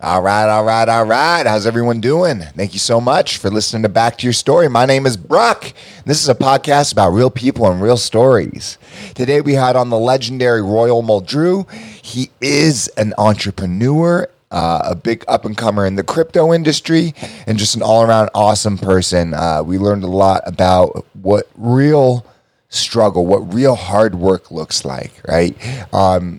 All right, all right, all right. How's everyone doing? Thank you so much for listening to Back to Your Story. My name is Brock. This is a podcast about real people and real stories. Today we had on the legendary Royal Muldrew. He is an entrepreneur, uh, a big up and comer in the crypto industry, and just an all around awesome person. Uh, we learned a lot about what real struggle, what real hard work looks like, right? Um,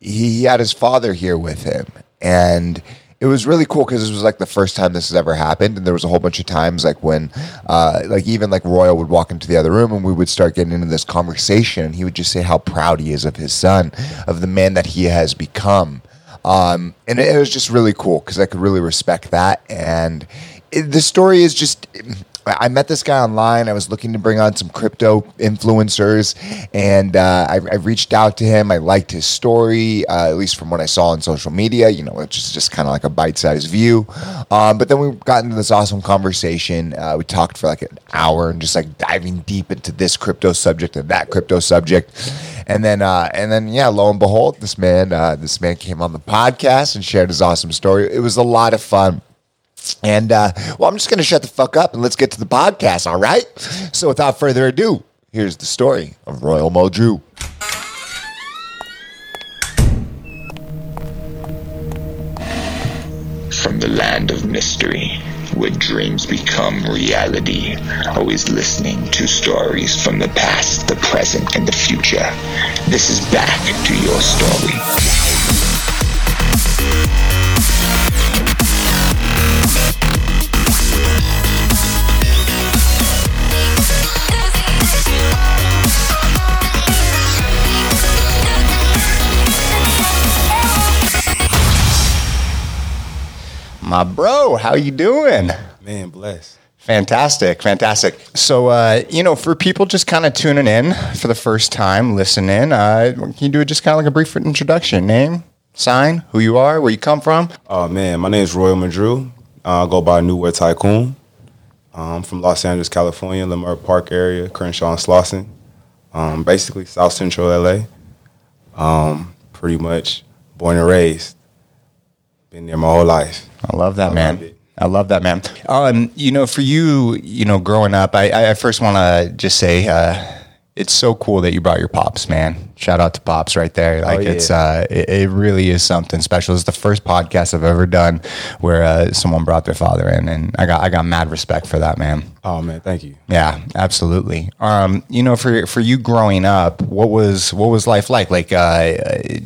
he, he had his father here with him and it was really cool because this was like the first time this has ever happened. And there was a whole bunch of times like when uh, like even like royal would walk into the other room and we would start getting into this conversation. And he would just say how proud he is of his son of the man that he has become. Um, and it, it was just really cool because i could really respect that. And it, the story is just I met this guy online. I was looking to bring on some crypto influencers, and uh, I, I, reached out to him. I liked his story, uh, at least from what I saw on social media. You know, it's just, just kind of like a bite-sized view. Um, but then we got into this awesome conversation. Uh, we talked for like an hour and just like diving deep into this crypto subject and that crypto subject. And then, uh, and then, yeah, lo and behold, this man, uh, this man came on the podcast and shared his awesome story. It was a lot of fun. And uh, well, I'm just going to shut the fuck up and let's get to the podcast, all right? So without further ado, here's the story of Royal Muldrew. From the land of mystery, where dreams become reality, always listening to stories from the past, the present, and the future. This is back to your story. My bro. How you doing? Man, bless. Fantastic, fantastic. So, uh, you know, for people just kind of tuning in for the first time, listening, uh, can you do just kind of like a brief introduction? Name, sign, who you are, where you come from? Oh man, my name is Royal Muldrew. Uh, I go by New World Tycoon. I'm um, from Los Angeles, California, Leimert Park area, Crenshaw and Slauson. Um, basically, South Central LA. Um, pretty much born and raised. Been there my whole life. I love that, I man. Love I love that, man. Um, you know, for you, you know, growing up, I, I first want to just say, uh, it's so cool that you brought your pops, man. Shout out to pops right there. Oh, like oh, yeah. it's uh, it, it, really is something special. It's the first podcast I've ever done where uh, someone brought their father in, and I got I got mad respect for that, man. Oh man, thank you. Yeah, absolutely. Um, you know, for for you growing up, what was what was life like? Like, uh,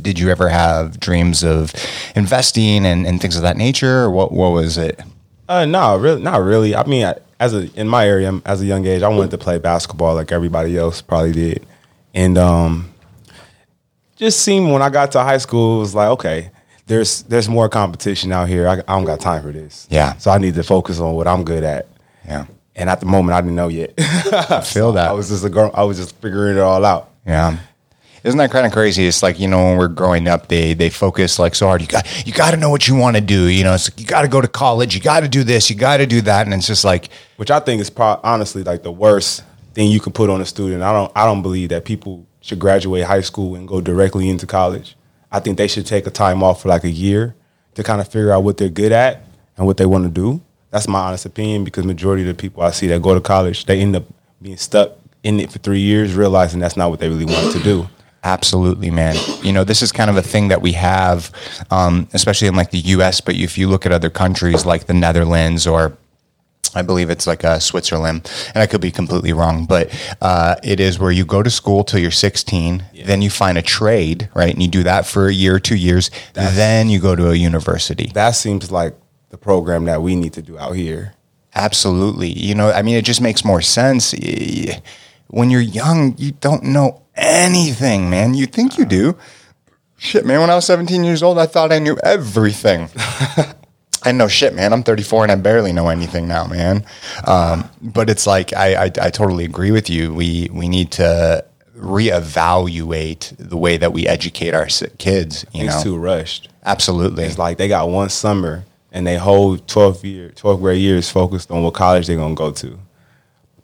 did you ever have dreams of investing and, and things of that nature? Or what what was it? Uh, no, really, not really. I mean, I, as a in my area as a young age, I wanted to play basketball like everybody else probably did, and um, just seemed when I got to high school, it was like okay, there's there's more competition out here. I, I don't got time for this. Yeah. So I need to focus on what I'm good at. Yeah. And at the moment, I didn't know yet. I feel that. I was just a girl. I was just figuring it all out. Yeah. Isn't that kind of crazy? It's like you know when we're growing up, they they focus like so hard. You got you got to know what you want to do. You know, it's like you got to go to college. You got to do this. You got to do that. And it's just like, which I think is pro- honestly like the worst thing you can put on a student. I don't I don't believe that people should graduate high school and go directly into college. I think they should take a time off for like a year to kind of figure out what they're good at and what they want to do. That's my honest opinion because majority of the people I see that go to college, they end up being stuck in it for three years, realizing that's not what they really want to do. Absolutely, man. You know, this is kind of a thing that we have, um, especially in like the U.S. But if you look at other countries like the Netherlands or I believe it's like uh, Switzerland, and I could be completely wrong, but uh, it is where you go to school till you're 16, yeah. then you find a trade, right, and you do that for a year, two years, That's, then you go to a university. That seems like the program that we need to do out here. Absolutely, you know, I mean, it just makes more sense. When you're young, you don't know anything, man. You think you do. Shit, man. When I was 17 years old, I thought I knew everything. I know shit, man. I'm 34 and I barely know anything now, man. Um, but it's like I, I, I totally agree with you. We we need to reevaluate the way that we educate our kids. You it's know, too rushed. Absolutely. It's like they got one summer and they whole 12 year 12 grade years focused on what college they're gonna go to.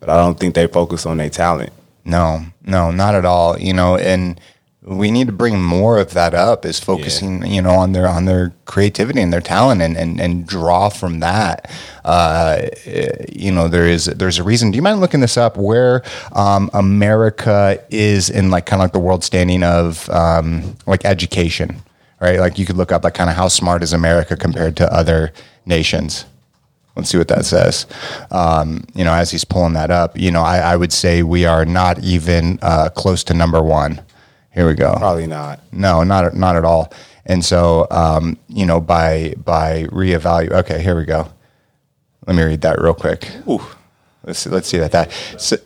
But I don't think they focus on their talent. No, no, not at all. You know, and we need to bring more of that up is focusing you know on their on their creativity and their talent and and, and draw from that. Uh, you know there is there's a reason. Do you mind looking this up? Where um, america is in like kind of like the world standing of um, like education right? Like you could look up like kind of how smart is america compared to other nations Let's see what that says. Um, you know, as he's pulling that up, you know, I, I would say we are not even uh, close to number one. Here we go. Probably not. No, not not at all. And so, um, you know, by by reevaluate. Okay, here we go. Let me read that real quick. Ooh, let's see, let's see that that so,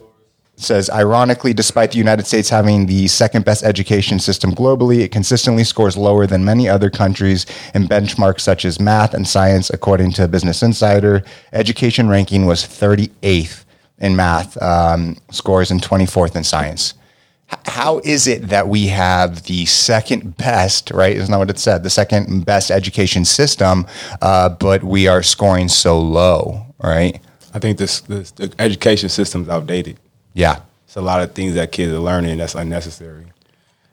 says. Ironically, despite the United States having the second best education system globally, it consistently scores lower than many other countries in benchmarks such as math and science. According to Business Insider, education ranking was 38th in math um, scores and 24th in science how is it that we have the second best, right? Isn't that what it said? The second best education system, uh, but we are scoring so low, right? I think this, this the education system's outdated. Yeah. It's a lot of things that kids are learning that's unnecessary.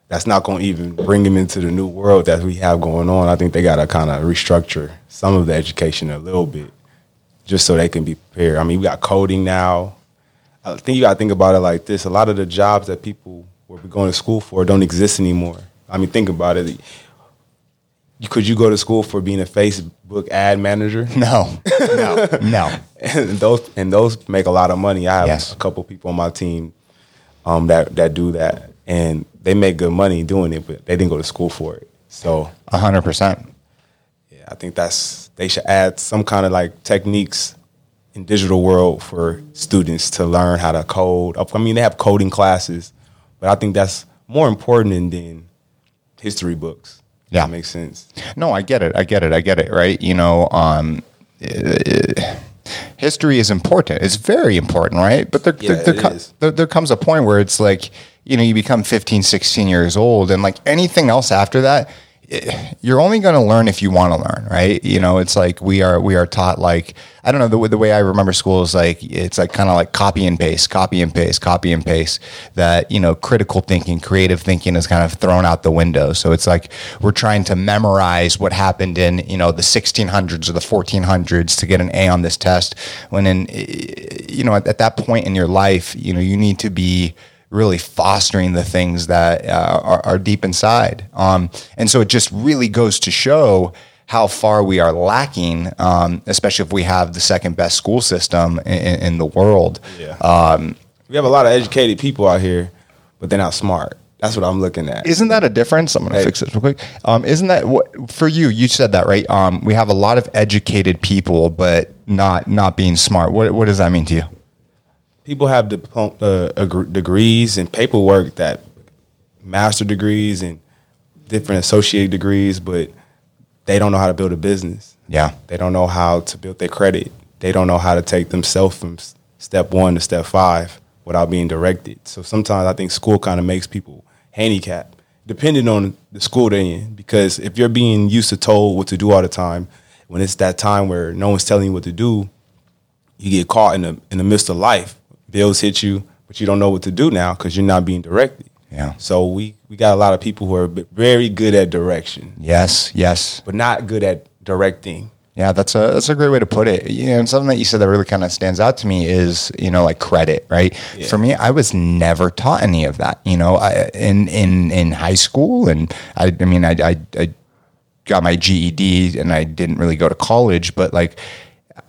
That's not going to even bring them into the new world that we have going on. I think they got to kind of restructure some of the education a little bit just so they can be prepared. I mean, we got coding now. I think you got to think about it like this. A lot of the jobs that people were going to school for don't exist anymore. I mean, think about it. Could you go to school for being a Facebook ad manager? No, no, no. and those and those make a lot of money. I have Yes. a couple people on my team um, that that do that, and they make good money doing it, but they didn't go to school for it. So A hundred percent. yeah, I think that's they should add some kind of like techniques in digital world for students to learn how to code. I mean, they have coding classes, but I think that's more important than history books. Yeah. that makes sense. No, I get it. I get it. I get it. Right. You know, um, history is important. It's very important, right? But there, Yeah, there, there, there, there comes a point where it's like, you know, you become 15, 16 years old, and like anything else after that, eh, you're only going to learn if you want to learn, right? You know, it's like we are we are taught like I don't know the, the way I remember school is like it's like kind of like copy and paste, copy and paste, copy and paste. That you know, critical thinking, creative thinking is kind of thrown out the window. So it's like we're trying to memorize what happened in you know the 1600s or the 1400s to get an A on this test. When in eh, you know at, at that point in your life, you know you need to be really fostering the things that uh, are, are deep inside. Um, and so it just really goes to show how far we are lacking, um, especially if we have the second best school system in, in the world. Yeah. we have a lot of educated people out here, but they're not smart. That's what I'm looking at. Isn't that a difference? I'm going to Hey. fix this real quick. Um, isn't that what for you? You said that right. Um, we have a lot of educated people, but not not being smart. What what does that mean to you? People have uh, degrees and paperwork that master degrees and different associate degrees, but they don't know how to build a business. Yeah. They don't know how to build their credit. They don't know how to take themselves from step one to step five without being directed. So sometimes I think school kind of makes people handicapped, depending on the school they're in. Because if you're being used to told what to do all the time, when it's that time where no one's telling you what to do, you get caught in the in the midst of life. Bills hit you, but you don't know what to do now because you're not being directed. Yeah. So we we got a lot of people who are very good at direction, Yes. Yes. but not good at directing. Yeah, that's a that's a great way to put it. You know, and something that you said that really kind of stands out to me is you know like credit, right? Yeah. For me, I was never taught any of that. You know, I, in in in high school, and I I mean I I, I got my GED and I didn't really go to college, but like.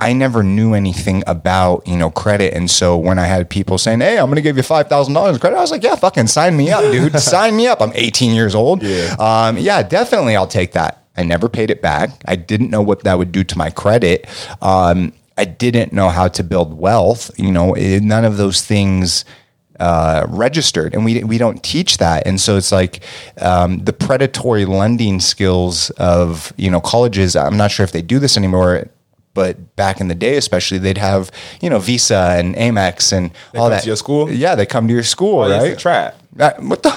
I never knew anything about you know credit, and so when I had people saying, "Hey, I'm going to give you five thousand dollars credit," I was like, "Yeah, fucking sign me up, dude. sign me up. I'm 18 years old. Yeah. Um, yeah, definitely, I'll take that. I never paid it back. I didn't know what that would do to my credit. Um, I didn't know how to build wealth. You know, it- none of those things uh, registered, and we we don't teach that. And so it's like um, the predatory lending skills of you know colleges. I'm not sure if they do this anymore. But back in the day, especially, they'd have you know Visa and Amex and all come that. to your school? Yeah, they come to your school, Oh, right? trap. Uh, what the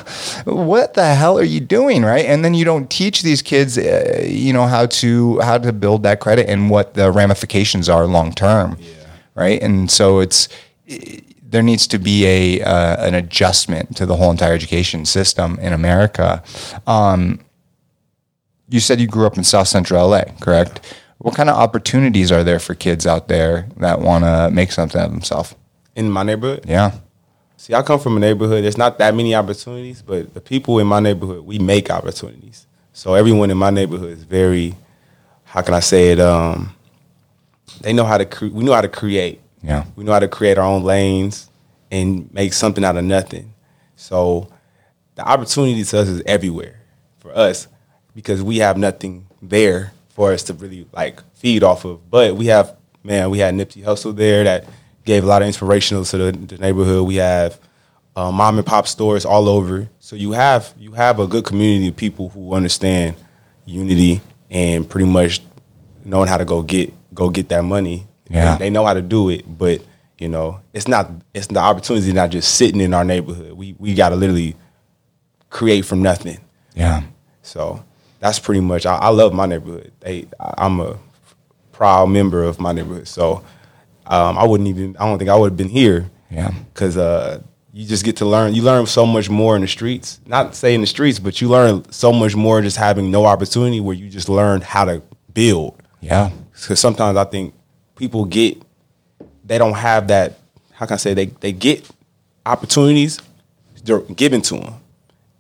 what the hell are you doing right and then you don't teach these kids uh, you know how to how to build that credit and what the ramifications are long term right and so it's there needs to be a uh, an adjustment to the whole entire education system in America. Um, you said you grew up in South Central LA, correct? What kind of opportunities are there for kids out there that want to make something of themselves? In my neighborhood, Yeah, See, I come from a neighborhood. There's not that many opportunities, but the people in my neighborhood, we make opportunities. So everyone in my neighborhood is very, how can I say it? Um, they know how to. Cre- we know how to create. Yeah. We know how to create our own lanes and make something out of nothing. So the opportunity to us is everywhere for us because we have nothing there for us to really like feed off of. But we have, man, we had Nipsey Hussle there that gave a lot of inspirational to the, the neighborhood. We have uh, mom and pop stores all over. So you have you have a good community of people who understand unity and pretty much knowing how to go get go get that money. Yeah. They, they know how to do it, but you know, it's not it's the opportunity not just sitting in our neighborhood. We we gotta literally create from nothing. yeah, So that's pretty much. I, I love my neighborhood. They, I, I'm a proud member of my neighborhood. So um, I wouldn't even. I don't think I would have been here. Yeah. Because uh, you just get to learn. You learn so much more in the streets. Not say in the streets, but you learn so much more just having no opportunity. Where you just learn how to build. yeah, Because sometimes I think people get. They don't have that. How can I say they they get opportunities they're given to them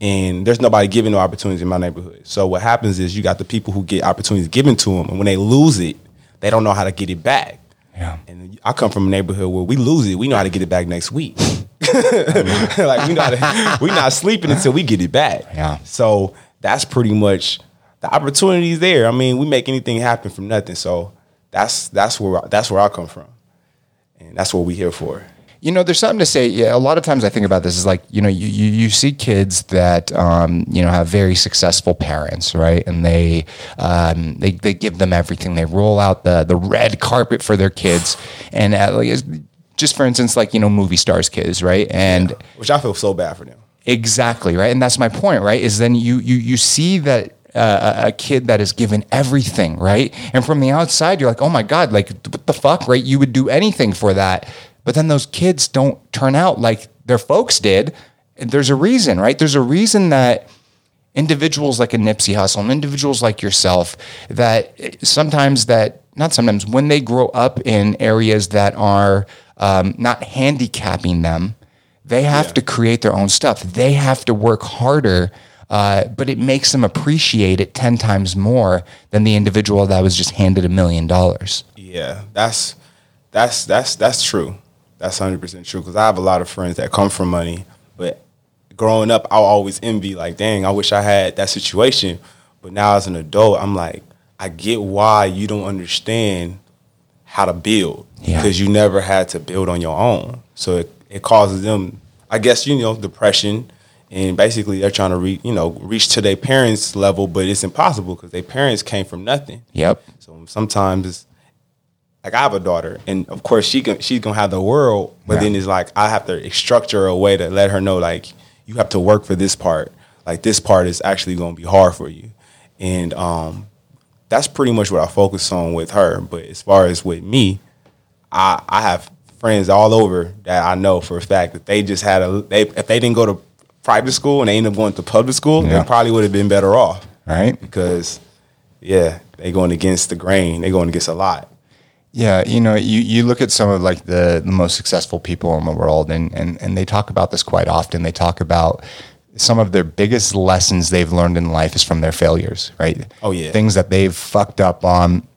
and there's nobody giving no opportunities in my neighborhood. So what happens is you got the people who get opportunities given to them, and when they lose it, they don't know how to get it back. Yeah. And I come from a neighborhood where we lose it, we know how to get it back next week. like we not we not sleeping until we get it back. Yeah. So that's pretty much the opportunities there. I mean, we make anything happen from nothing. So that's that's where that's where I come from, and that's what we here for. You know, there's something to say. Yeah, a lot of times I think about this is like, you know, you, you, you see kids that, um, you know, have very successful parents, right? And they, um, they, they give them everything. They roll out the, the red carpet for their kids. And uh, like, just for instance, like, you know, movie stars kids, right? And Which I feel so bad for them. Exactly right, and that's my point, right? Is then you you you see that uh, a kid that is given everything, right? And from the outside, you're like, oh my god, like what the fuck, right? You would do anything for that, but then those kids don't turn out like their folks did. And There's a reason, right? There's a reason that individuals like a Nipsey Hussle and individuals like yourself that sometimes that not sometimes when they grow up in areas that are um, not handicapping them, they have Yeah. to create their own stuff. They have to work harder, uh, but it makes them appreciate it ten times more than the individual that was just handed a million dollars. Yeah, that's that's that's that's true. That's hundred percent true. Because I have a lot of friends that come from money, but growing up, I'll always envy. Like, dang, I wish I had that situation. But now as an adult, I'm like, I get why you don't understand how to build Yeah. because you never had to build on your own. So it, it causes them, I guess, you know, depression. And basically, they're trying to re, you know reach to their parents' level, but it's impossible because their parents came from nothing. Yep. So sometimes it's like I have a daughter, and of course she can, she's gonna have the world, but Yeah. then it's like I have to structure a way to let her know like you have to work for this part. Like this part is actually gonna be hard for you, and um, that's pretty much what I focus on with her. But as far as with me, I I have friends all over that I know for a fact that they just had a they if they didn't go to private school and they ended up going to public school, Yeah. they probably would have been better off Right. because yeah, they going against the grain. They going against a lot. Yeah, you know, you, you look at some of like the, the most successful people in the world and, and, and they talk about this quite often. They talk about some of their biggest lessons they've learned in life is from their failures, right? Oh, yeah. Things that they've fucked up on.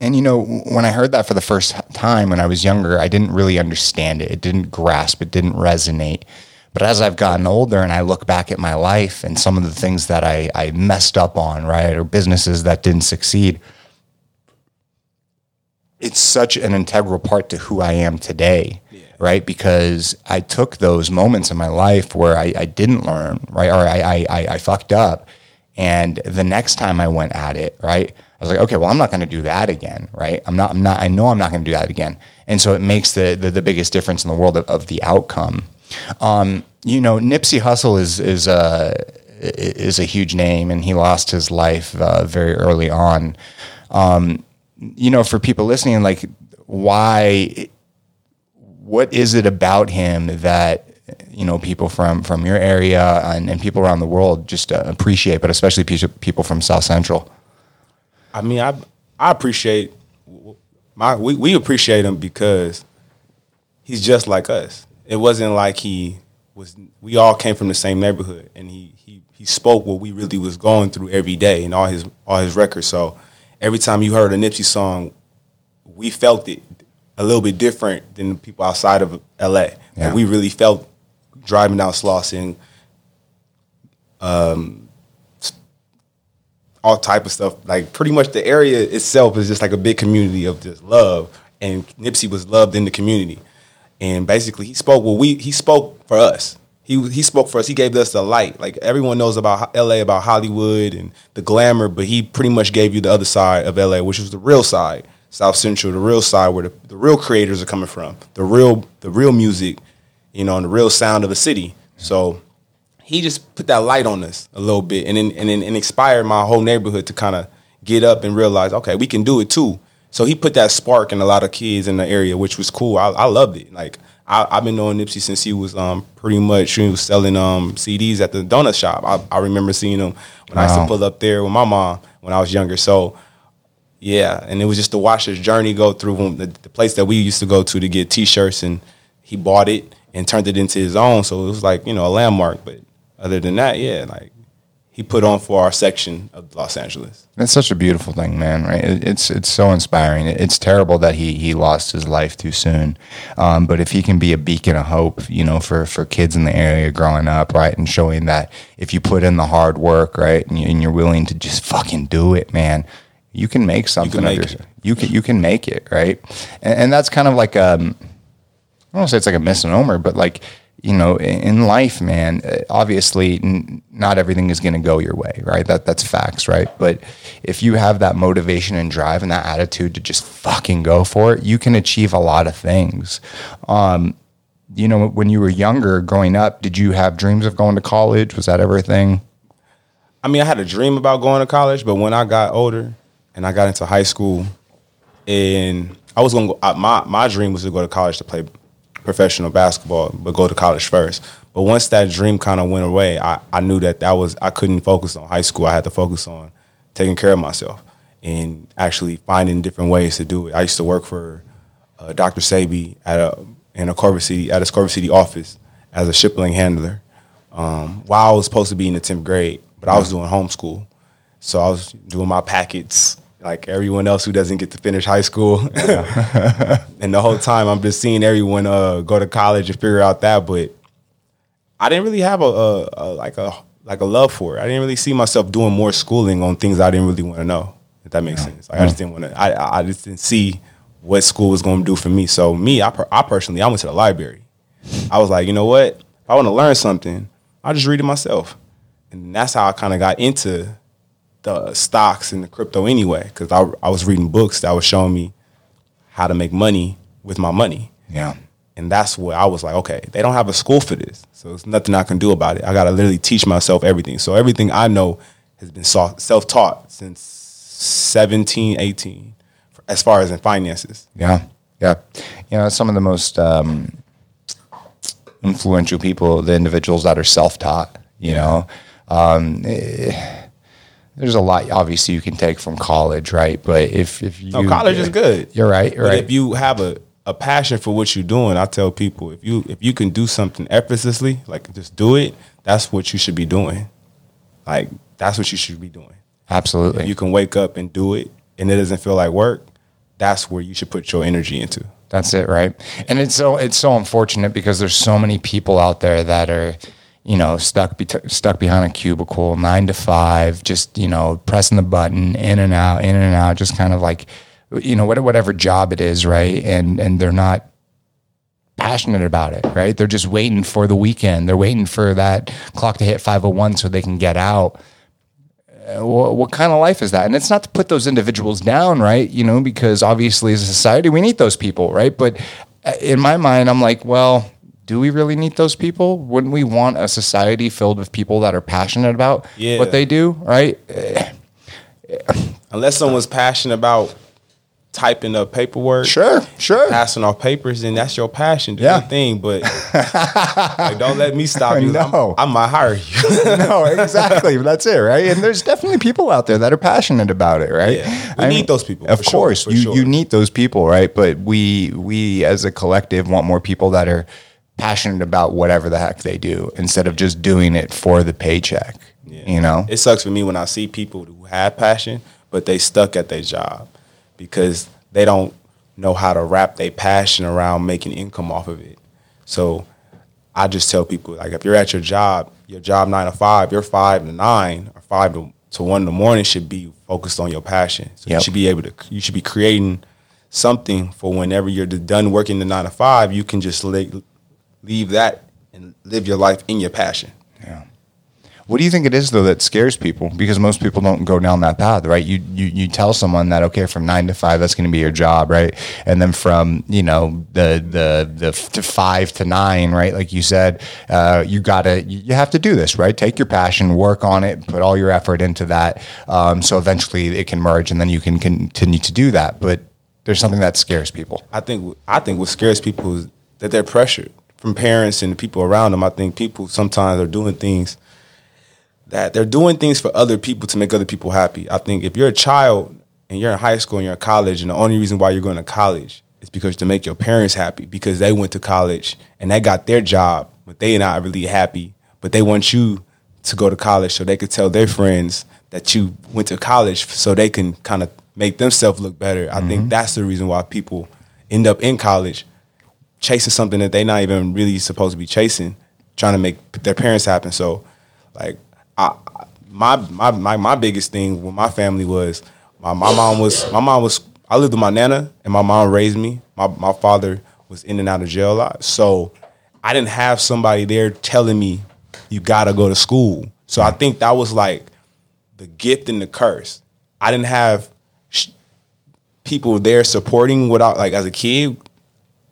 And you know, when I heard that for the first time when I was younger, I didn't really understand it. It didn't grasp, it didn't resonate. But as I've gotten older and I look back at my life and some of the things that I, I messed up on, right, or businesses that didn't succeed, it's such an integral part to who I am today, right? Because I took those moments in my life where I, I didn't learn, right, or I, I, I, I fucked up, and the next time I went at it, right, I was like, okay, well, I'm not going to do that again, right? I'm not, I'm not, I know I'm not going to do that again, and so it makes the the, the biggest difference in the world of, of the outcome. Um, you know, Nipsey Hussle is is a is a huge name, and he lost his life uh, very early on you know, for people listening, like why what is it about him that you know people from from your area and, and people around the world just uh, appreciate, but especially people from South Central? I mean, I I appreciate my we, we appreciate him because he's just like us. It wasn't like he was. We all came from the same neighborhood, and he he he spoke what we really was going through every day and all his all his records. So every time you heard a Nipsey song, we felt it a little bit different than the people outside of L.A. Yeah. Like we really felt driving down Slauson, um, all type of stuff. Like pretty much the area itself is just like a big community of just love. And Nipsey was loved in the community. And basically he spoke well we he spoke for us. He he spoke for us. He gave us the light. Like everyone knows about LA about Hollywood and the glamour, but he pretty much gave you the other side of LA, which was the real side. South Central, the real side where the, the real creators are coming from. The real the real music, you know, and the real sound of the city. So he just put that light on us a little bit and then, and then and inspired my whole neighborhood to kind of get up and realize, okay, we can do it too. So he put that spark in a lot of kids in the area, which was cool. I, I loved it. Like I, I've been knowing Nipsey since he was um, pretty much he was selling um, CDs at the donut shop. I, I remember seeing him when I used to pull up there with my mom when I was younger. So yeah, and it was just to watch his journey go through the, the place that we used to go to to get T-shirts, and he bought it and turned it into his own. So it was like you know a landmark. But other than that, yeah, like he put on for our section of Los Angeles. That's such a beautiful thing, man. Right? It- It's it's so inspiring. It- It's terrible that he he lost his life too soon. Um, but if he can be a beacon of hope, you know, for for kids in the area growing up, right, and showing that if you put in the hard work, right, and, you, and you're willing to just fucking do it, man, you can make something make of yourself. You can you can make it, right? And, and that's kind of like um, I don't want to say it's like a misnomer, but like you know, in life, man, uh, obviously, not everything is going to go your way, right? That that's facts, right? But if you have that motivation and drive and that attitude to just fucking go for it, you can achieve a lot of things. Um, you know, when you were younger, growing up, did you have dreams of going to college? Was that ever a thing? I mean, I had a dream about going to college, but when I got older and I got into high school, and I was gonna go, I, my my dream was to go to college to play professional basketball, but go to college first. But once that dream kind of went away, I, I knew that that was I couldn't focus on high school. I had to focus on taking care of myself and actually finding different ways to do it. I used to work for uh, Dr. Sebi at a in a Corpus City at his Corpus City office as a shipping handler. Um, while I was supposed to be in the tenth grade, but I was doing homeschool, so I was doing my packets like everyone else who doesn't get to finish high school. and the whole time I'm just seeing everyone uh, go to college and figure out that, but I didn't really have a, a, a like a like a love for it. I didn't really see myself doing more schooling on things I didn't really want to know. If that makes sense. Like, I just didn't want to. I I- I just didn't see what school was going to do for me. So me, I per, I personally, I went to the library. I was like, you know what? If I want to learn something, I'll just read it myself. And that's how I kind of got into the stocks and the crypto anyway, because I I was reading books that was showing me how to make money with my money. Yeah. And that's what I was like, okay, they don't have a school for this. So there's nothing I can do about it. I got to literally teach myself everything. So everything I know has been self taught since 17, 18, as far as in finances. Yeah, yeah. You know, some of the most um, influential people, the individuals that are self-taught. You know, um, eh, there's a lot obviously you can take from college, right? But if if you No, college is good. you're right, you're But right. if you have a, a passion for what you're doing, I tell people if you if you can do something effortlessly, like just do it, that's what you should be doing. Like that's what you should be doing. Absolutely. If you can wake up and do it and it doesn't feel like work, that's where you should put your energy into. That's it, right? And it's so it's so unfortunate because there's so many people out there that are, you know, stuck be- stuck behind a cubicle, nine to five, just you know, pressing the button, in and out, in and out, just kind of like, you know, what- whatever job it is, right? And and they're not passionate about it, right? They're just waiting for the weekend. They're waiting for that clock to hit 501 so they can get out. Uh, What, what kind of life is that? And it's not to put those individuals down, right? You know, because obviously as a society, we need those people, right? But uh, in my mind, I'm like, well, do we really need those people? Wouldn't we want a society filled with people that are passionate about Yeah. what they do, right? Unless someone's passionate about typing up paperwork, Sure, sure. passing off papers, and that's your passion. Do Yeah. your thing, but like, don't let me stop you. I'm- No. I might hire you. no, exactly. That's it, right? And there's definitely people out there that are passionate about it, right? Yeah. We need those people, Of sure, course, for you sure. you need those people, right? But we we as a collective want more people that are passionate about whatever the heck they do instead of just doing it for the paycheck. You know, It sucks for me when I see people who have passion, but they stuck at their job because they don't know how to wrap their passion around making income off of it. So I just tell people like if you're at your job, your job nine to five, your five to nine or five to, to one in the morning should be focused on your passion. So Yep. you should be able to you should be creating something for whenever you're done working the nine to five, you can just le- leave that and live your life in your passion. Yeah. What do you think it is though that scares people? Because most people don't go down that path, right? You you, you tell someone that okay, from nine to five, that's going to be your job, right? And then from you know the the the f- to five to nine, right? Like you said, uh, you gotta you have to do this, right? Take your passion, work on it, put all your effort into that, um, so eventually it can merge, and then you can continue to do that. But there's something that scares people. I think I think what scares people is that they're pressured from parents and the people around them. I think people sometimes are doing things that they're doing things for other people to make other people happy. I think if you're a child and you're in high school and you're in college, and the only reason why you're going to college is because to make your parents happy because they went to college and they got their job, but they're not really happy. But they want you to go to college so they could tell their friends that you went to college so they can kind of make themselves look better. I think mm-hmm. that's the reason why people end up in college chasing something that they're not even really supposed to be chasing, trying to make their parents happy. So, like, I, my, my my my biggest thing with my family was my, my mom was my mom was I lived with my nana and my mom raised me. My my father was in and out of jail a lot, so I didn't have somebody there telling me you gotta go to school. So I think that was like the gift and the curse. I didn't have sh- people there supporting I like as a kid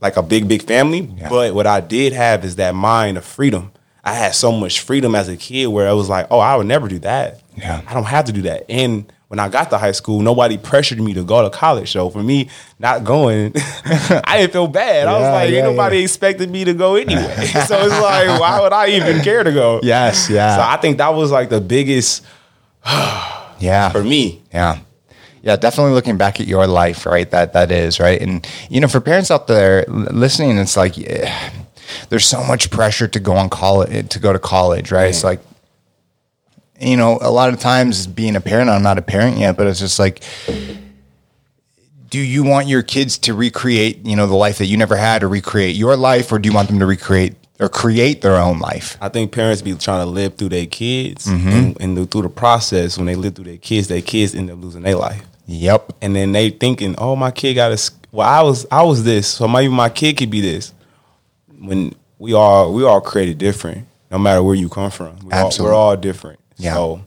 like a big big family. But what i did have is that mind of freedom. I had so much freedom as a kid where I was like oh i would never do that. Yeah. i don't have to do that. And when i got to high school nobody pressured me to go to college. So for me not going i didn't feel bad. I was like yeah, ain't nobody yeah. expected me to go anyway. So it's like why would i even care to go? Yes, yeah. so i think that was like the biggest Yeah, for me. Yeah. Yeah, definitely looking back at your life, right? That that is, right? And you know, for parents out there listening, it's like yeah, there's so much pressure to go on college to go to college, right? It's like you know, a lot of times being a parent, I'm not a parent yet, but it's just like do you want your kids to recreate, you know, the life that you never had or recreate your life or do you want them to recreate or create their own life? I think parents be trying to live through their kids, Mm-hmm. and, and through the process, when they live through their kids, their kids end up losing their life. Yep. And then they thinking, "Oh, my kid got a well, I was I was this, so maybe my kid could be this." When we all we all created different, no matter where you come from, we all, we're all different. Yeah. So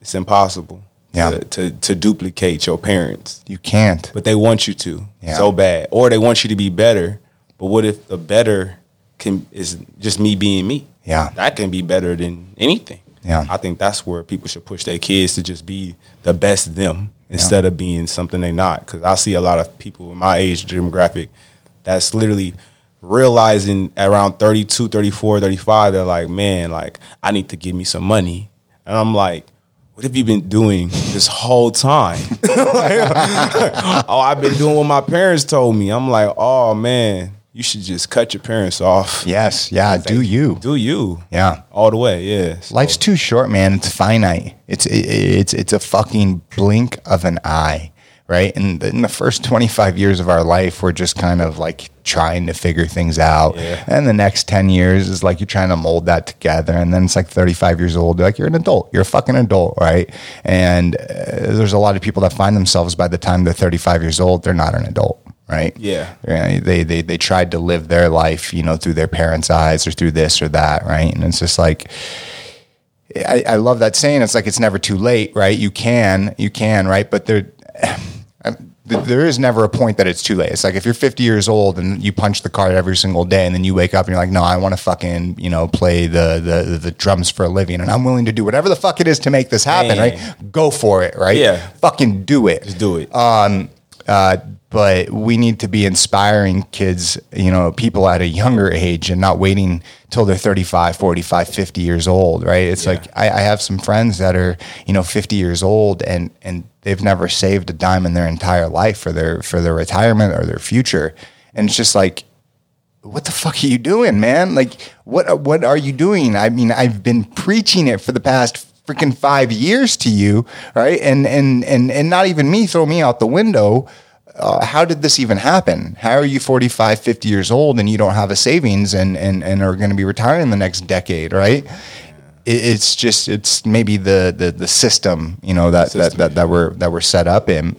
it's impossible Yeah. to, to to duplicate your parents, You can't. but they want you to Yeah. so bad, or they want you to be better. But what if the better can is just me being me? Yeah. that can be better than anything. Yeah. I think that's where people should push their kids to just be the best them instead of being something they're not. Because I see a lot of people in my age demographic that's literally realizing around 32, 34, 35, they're like, man, like, I need to give me some money. And I'm like, what have you been doing this whole time? oh, I've been doing what my parents told me. I'm like, oh man, you should just cut your parents off. Yes. Yeah. Do you? Do you? Yeah. All the way, yeah. So- Life's too short, man. It's finite. It's it, it's it's a fucking blink of an eye, right? And in the first 25 years of our life, we're just kind of like trying to figure things out. Yeah. And the next 10 years is like you're trying to mold that together. And then it's like 35 years old, like you're an adult. You're a fucking adult, right? And uh, there's a lot of people that find themselves by the time they're 35 years old, they're not an adult. Right. Yeah. They, they they tried to live their life, you know, through their parents' eyes or through this or that, right? And it's just like, I, I love that saying. It's like it's never too late, right? You can, you can, right? But there, there is never a point that it's too late. It's like if you're 50 years old and you punch the card every single day, and then you wake up and you're like, no, I want to fucking, you know, play the, the the drums for a living, and I'm willing to do whatever the fuck it is to make this happen, Man. right? Go for it, right? Yeah. fucking do it. Just do it. Um, Uh, but we need to be inspiring kids, you know, people at a younger age and not waiting till they're 35, 45, 50 years old, right? It's Yeah. like I, I have some friends that are, you know, 50 years old and, and they've never saved a dime in their entire life for their, for their retirement or their future. And it's just like, what the fuck are you doing, man? Like, what what are you doing? I mean, I've been preaching it for the past freaking five years to you, right? And and and and not even me throw me out the window. Uh, how did this even happen? How are you 45, 50 years old and you don't have a savings and and and are going to be retiring in the next decade, right? It, it's just it's maybe the the the system, you know, that that, that that we're that we're set up in.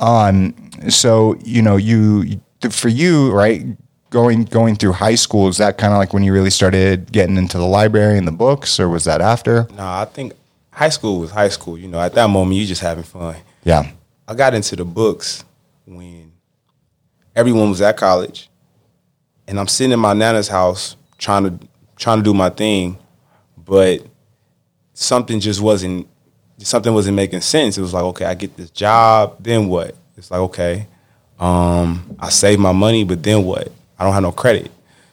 Um, so you know, you for you, right? going going through high school is that kind of like when you really started getting into the library and the books or was that after No, I think high school was high school. You know, at that moment, you just having fun. yeah I got into the books when everyone was at college, and I'm sitting in my nana's house trying to trying to do my thing, but something just wasn't something wasn't making sense. It was like, okay, I get this job, then what? It's like, okay, um, I save my money, but then what? I don't have no credit.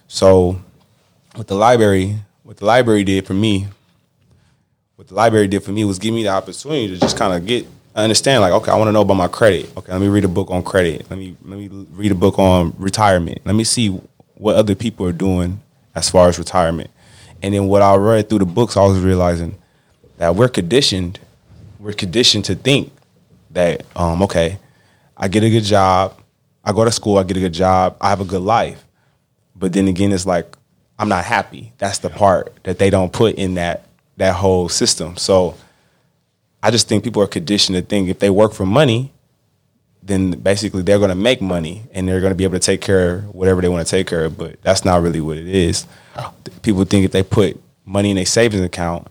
So, what the library, what the library did for me, the library did for me was give me the opportunity to just kind of get understand like okay I want to know about my credit. Okay let me read a book on credit. Let me let me read a book on retirement. Let me see what other people are doing as far as retirement. And then what I read through the books I was realizing that we're conditioned we're conditioned to think that um okay I get a good job I go to school I get a good job I have a good life. But then again it's like i'm not happy. That's the part that they don't put in that that whole system. So i just think people are conditioned to think if they work for money then basically they're going to make money and they're going to be able to take care of whatever they want to take care of but that's not really what it is. People think if they put money in a savings account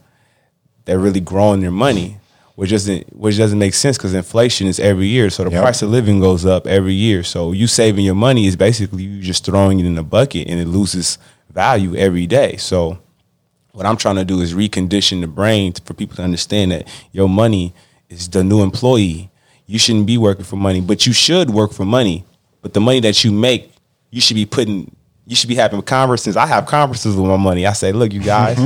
they're really growing their money which doesn't which doesn't make sense because inflation is every year. So the Yep. price of living goes up every year. So you saving your money is basically you just throwing it in a bucket and it loses value every day. So what i'm trying to do is recondition the brain for people to understand that your money is the new employee. You shouldn't be working for money but you should work for money. But the money that you make you should be putting you should be having conversations. I have conversations with my money. I say look you guys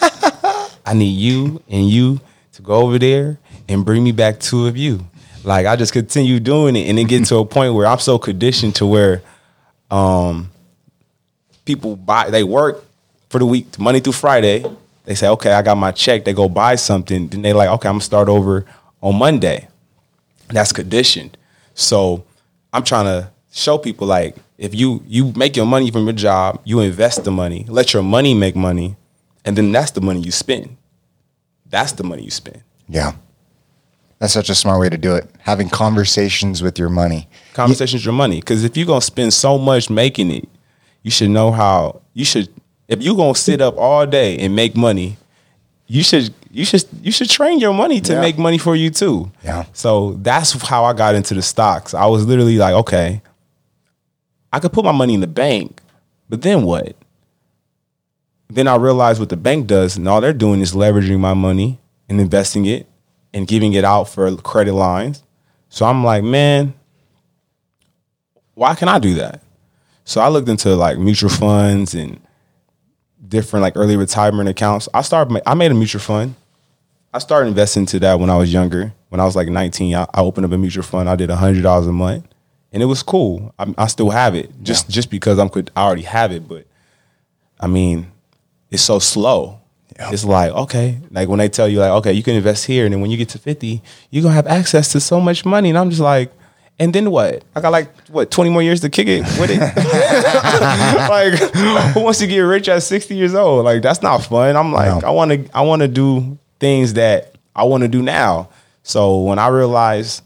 I need you and you to go over there and bring me back two of you. Like I just continue doing it and then get to a point where I'm so conditioned to where um people buy they work for the week Monday through Friday. They say, okay, I got my check. They go buy something. Then they like, okay, I'm gonna start over on Monday. That's conditioned. So I'm trying to show people like if you you make your money from your job, you invest the money, let your money make money, and then that's the money you spend. That's the money you spend. yeah that's such a smart way to do it having conversations with your money Conversations with your money. Because if you're gonna spend so much making it, you should know how you should if you're gonna sit up all day and make money, you should you should you should train your money to Yeah. make money for you too. Yeah. So that's how I got into the stocks. I was literally like, okay, I could put my money in the bank, but then what? Then I realized what the bank does, and all they're doing is leveraging my money and investing it and giving it out for credit lines. So I'm like, man, why can I do that? So I looked into like mutual funds and different like early retirement accounts. I started. I made a mutual fund. I started investing into that when I was younger. When I was like 19, I, I opened up a mutual fund. I did hundred dollars a month, and it was cool. I, I still have it, just just because I'm could I already have it. But I mean, it's so slow. It's like okay, like when they tell you like okay, you can invest here, and then when you get to 50, you're gonna have access to so much money, and I'm just like. And then what? I got like what twenty more years to kick it with it. like, who wants to get rich at sixty years old? Like, that's not fun. I'm like, No. I want to, I want to do things that I want to do now. So when I realized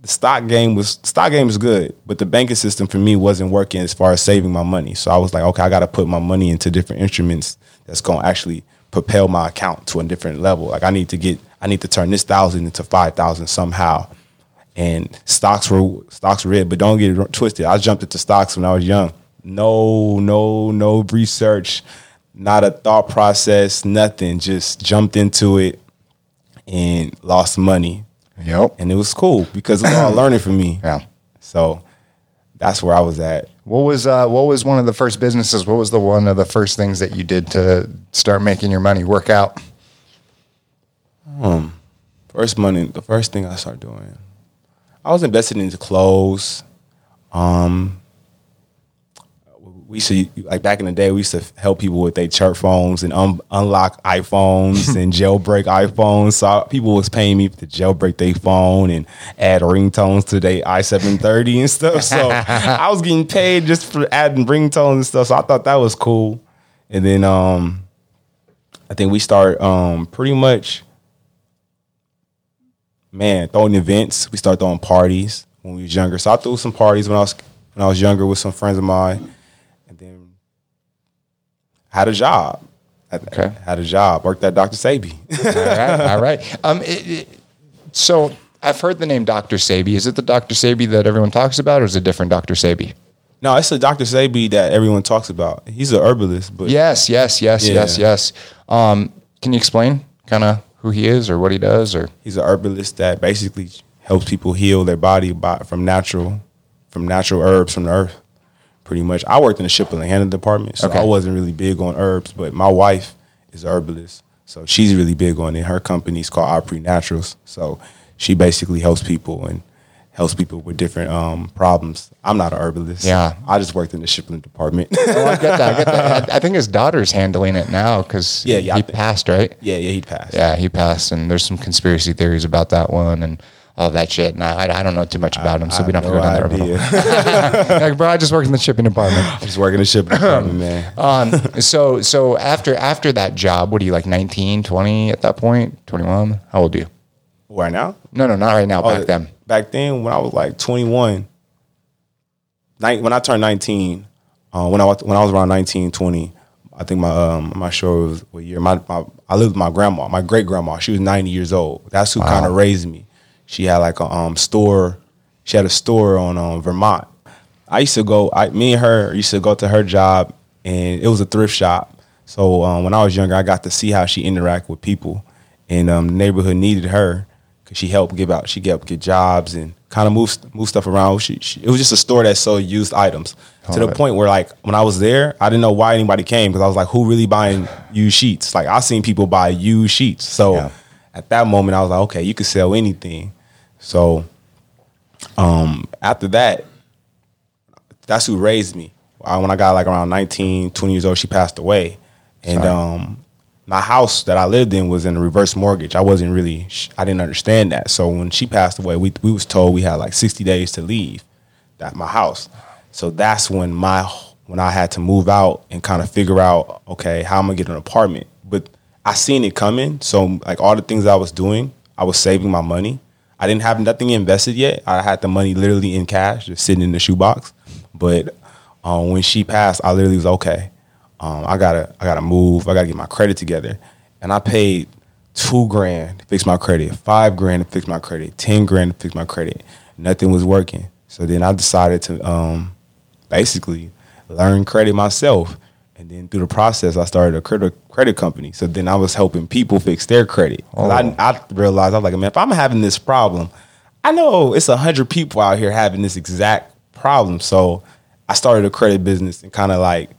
the stock game was stock game is good, but the banking system for me wasn't working as far as saving my money. So I was like, okay, I got to put my money into different instruments that's going to actually propel my account to a different level. Like I need to get, I need to turn this thousand into five thousand somehow. And stocks were stocks were it, but don't get it twisted. I jumped into stocks when I was young. No, no, no research, not a thought process, nothing. Just jumped into it and lost money Yep. and it was cool because it was all learning for me. Yeah. So that's where I was at. What was uh, what was one of the first businesses? What was the one of the first things that you did to start making your money work out? Um, First money, the first thing I started doing, I was investing into clothes. Um, we used to like back in the day, we used to help people with their church phones and un- unlock iPhones and jailbreak iPhones. So people was paying me to jailbreak their phone and add ringtones to their i730 and stuff. So I was getting paid just for adding ringtones and stuff. So I thought that was cool. And then um, I think we started um, pretty much man, throwing events. We started throwing parties when we was younger. So I threw some parties when I was when I was younger with some friends of mine, and then had a job. Okay. had a job. Worked at Dr. Sebi. all right, all right. Um, it, it- so I've heard the name Dr. Sebi. Is it the Dr. Sebi that everyone talks about, or is it a different Dr. Sebi? no, it's the Dr. Sebi that everyone talks about. He's an herbalist, but Yes, yes, yes, Yeah. yes, yes. Um, can you explain kind of who he is or what he does, or he's an herbalist that basically helps people heal their body by, from natural from natural herbs from the earth. Pretty much. I worked in the shipping and handling department, so Okay. I wasn't really big on herbs, but my wife is a herbalist. So she's really big on it. Her company's called Opry Naturals. So she basically helps people and helps people with different um, problems. I'm not a herbalist. Yeah. I just worked in the shipping department. Oh, I get that. I get that. I, I think his daughter's handling it now because Yeah, yeah, he passed, right? yeah, yeah, he passed. Yeah, he passed, and there's some conspiracy theories about that one and all that shit. And I, I don't know too much about him, so I we don't have to go down idea. there. like, bro, I just work in the shipping department. just working in the shipping department, man. Um, so so after after that job, what are you like 19, 20 at that point? 21? How old are you? Right now? No, no, not right now. Back Oh, then. Back then, when I was like 21, nine, when I turned 19, uh, when I was when I was around 19, 20, I think my um, I'm not sure it was what year. My, my I lived with my grandma, my great grandma. She was 90 years old. That's who kind of raised me. She had like a um, store. She had a store on um, Vermont. I used to go. I me and her used to go to her job, and it was a thrift shop. So um, when I was younger, I got to see how she interact with people, and um, the neighborhood needed her because she helped give out. She helped get jobs and kind of move move stuff around. She, she, it was just a store that sold used items to the point where like when I was there, I didn't know why anybody came because I was like, who really buying used sheets? Like I seen people buy used sheets. So Yeah. at that moment, I was like, okay, you could sell anything. So um, after that, that's who raised me. Uh, when I got like around 19, 20 years old, she passed away. And um, my house that I lived in was in a reverse mortgage. I wasn't really, I didn't understand that. So when she passed away, we, we was told we had like 60 days to leave that my house. So that's when my, when I had to move out and kind of figure out, okay, how am I gonna get an apartment? But I seen it coming. So like all the things I was doing, I was saving my money. I didn't have nothing invested yet. I had the money literally in cash, just sitting in the shoebox. But um, when she passed, I literally was okay. Um, I gotta, I gotta move. I gotta get my credit together, and I paid two grand to fix my credit, five grand to fix my credit, ten grand to fix my credit. Nothing was working. So then I decided to um, basically learn credit myself. And then through the process, I started a credit credit company. So then I was helping people fix their credit. 'Cause I, I realized I was like, man, if I'm having this problem, I know it's a hundred people out here having this exact problem. So I started a credit business and kind of like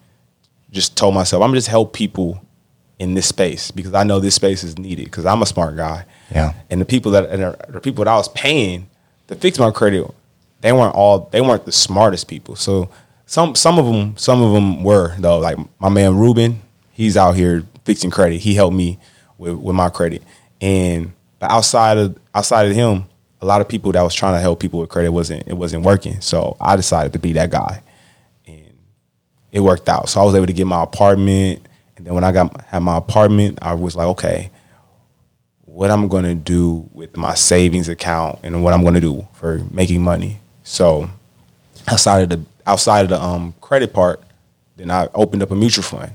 just told myself, I'm just help people in this space because I know this space is needed because I'm a smart guy. Yeah. And the people that and the the people that I was paying to fix my credit, they weren't all they weren't the smartest people. So some some of them some of them were though. Like my man Ruben, he's out here fixing credit. He helped me with with my credit. And but outside of outside of him, a lot of people that was trying to help people with credit wasn't it wasn't working. So I decided to be that guy it worked out. So I was able to get my apartment, and then when I got had my apartment, I was like, okay, what I'm gonna do with my savings account and what I'm gonna do for making money. So outside of the outside of the um, credit part, then I opened up a mutual fund.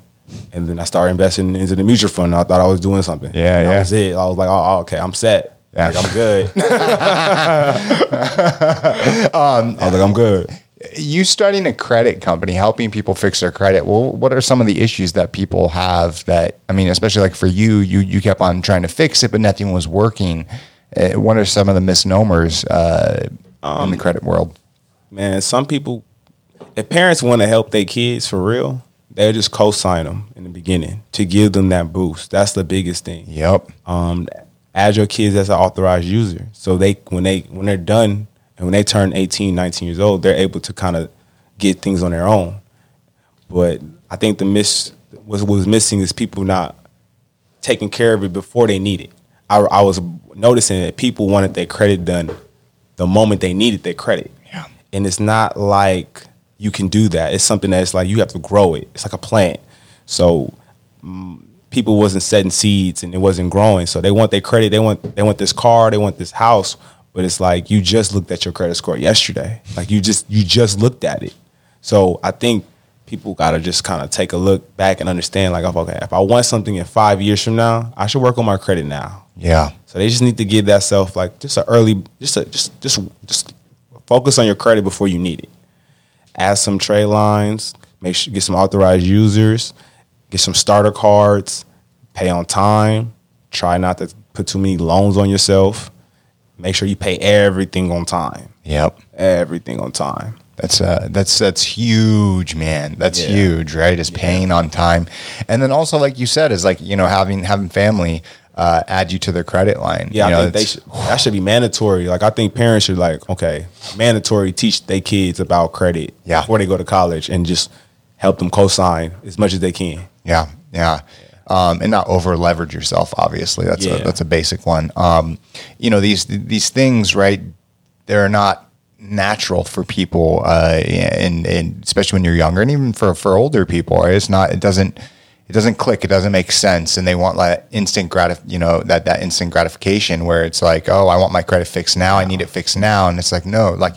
And then I started investing into the mutual fund. I thought I was doing something. Yeah, And yeah. That was it. I was like, oh, oh, okay, I'm set. Yeah. Like, I'm good. I was like, I'm good. You starting a credit company, helping people fix their credit. Well, what are some of the issues that people have that I mean, especially like for you, you you kept on trying to fix it, but nothing was working. Uh, what are some of the misnomers uh, in the credit world? Man, some people, if parents want to help their kids for real, they'll just co-sign them in the beginning to give them that boost. That's the biggest thing. Yep. um, add your kids as an authorized user. So they when they when they're done and when they turn 18, 19 years old, they're able to kind of get things on their own. But I think the miss was was missing is people not taking care of it before they need it. I, I was noticing that people wanted their credit done the moment they needed their credit. Yeah. And it's not like you can do that. It's something that's like you have to grow it. It's like a plant. So mm, people wasn't setting seeds and it wasn't growing. So they want their credit. They want they want this car. They want this house. But it's like you just looked at your credit score yesterday. Like you just you just looked at it. So I think people gotta just kind of take a look back and understand like okay, if I want something in five years from now, I should work on my credit now. Yeah. So they just need to give that self like just an early, just a, just just just focus on your credit before you need it. Add some trade lines, make sure get some authorized users, get some starter cards, pay on time. Try not to put too many loans on yourself. Make sure you pay everything on time. Yep. Everything on time. That's uh, that's that's huge, man. That's Yeah. huge, right? Is paying on time, and then also, like you said, is like you know having having family uh, add you to their credit line. Yeah, you know, I think should, that should be mandatory. Like I think parents should like okay, mandatory teach their kids about credit Yeah. before they go to college and just help them co-sign as much as they can. Yeah, yeah. Um, and not over leverage yourself. Obviously, that's a that's a basic one. Um, you know these these things, right? They're not natural for people, uh, and, and especially when you're younger, and even for for older people, right? It's not. It doesn't. It doesn't click. It doesn't make sense, and they want like instant gratif- You know that that instant gratification where it's like, oh, I want my credit fixed now. I need it fixed now, and it's like, no, like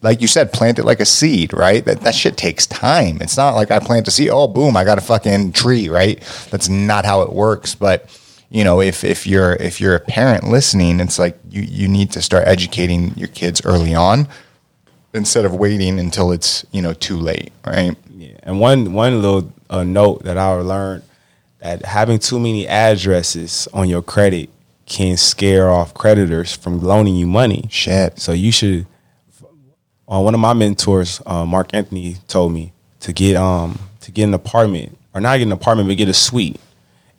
like you said, plant it like a seed, right? That that shit takes time. It's not like I plant a seed, oh boom, I got a fucking tree, right? That's not how it works. But you know, if if you're if you're a parent listening, it's like you you need to start educating your kids early on instead of waiting until it's you know too late, right? Yeah, and one one little uh, note that I learned that having too many addresses on your credit can scare off creditors from loaning you money. Shit. So you should. Uh, one of my mentors, uh, Mark Anthony, told me to get um to get an apartment or not get an apartment, but get a suite,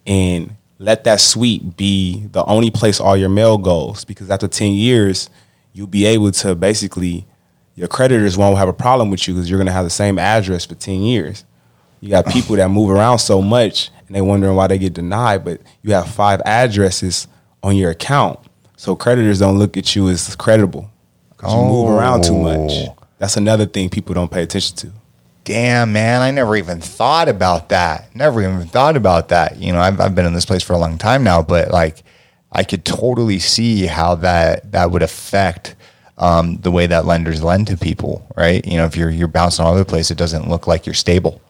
and let that suite be the only place all your mail goes. Because after ten years, you'll be able to basically your creditors won't have a problem with you because you're gonna have the same address for ten years. You got people that move around so much and they wondering why they get denied, but you have five addresses on your account. So creditors don't look at you as credible because you move around too much. Oh. That's another thing people don't pay attention to. Damn, man, I never even thought about that. Never even thought about that. You know, I've, I've been in this place for a long time now, but like, I could totally see how that that would affect um, the way that lenders lend to people, right? You know, if you're you're bouncing all over the place, it doesn't look like you're stable,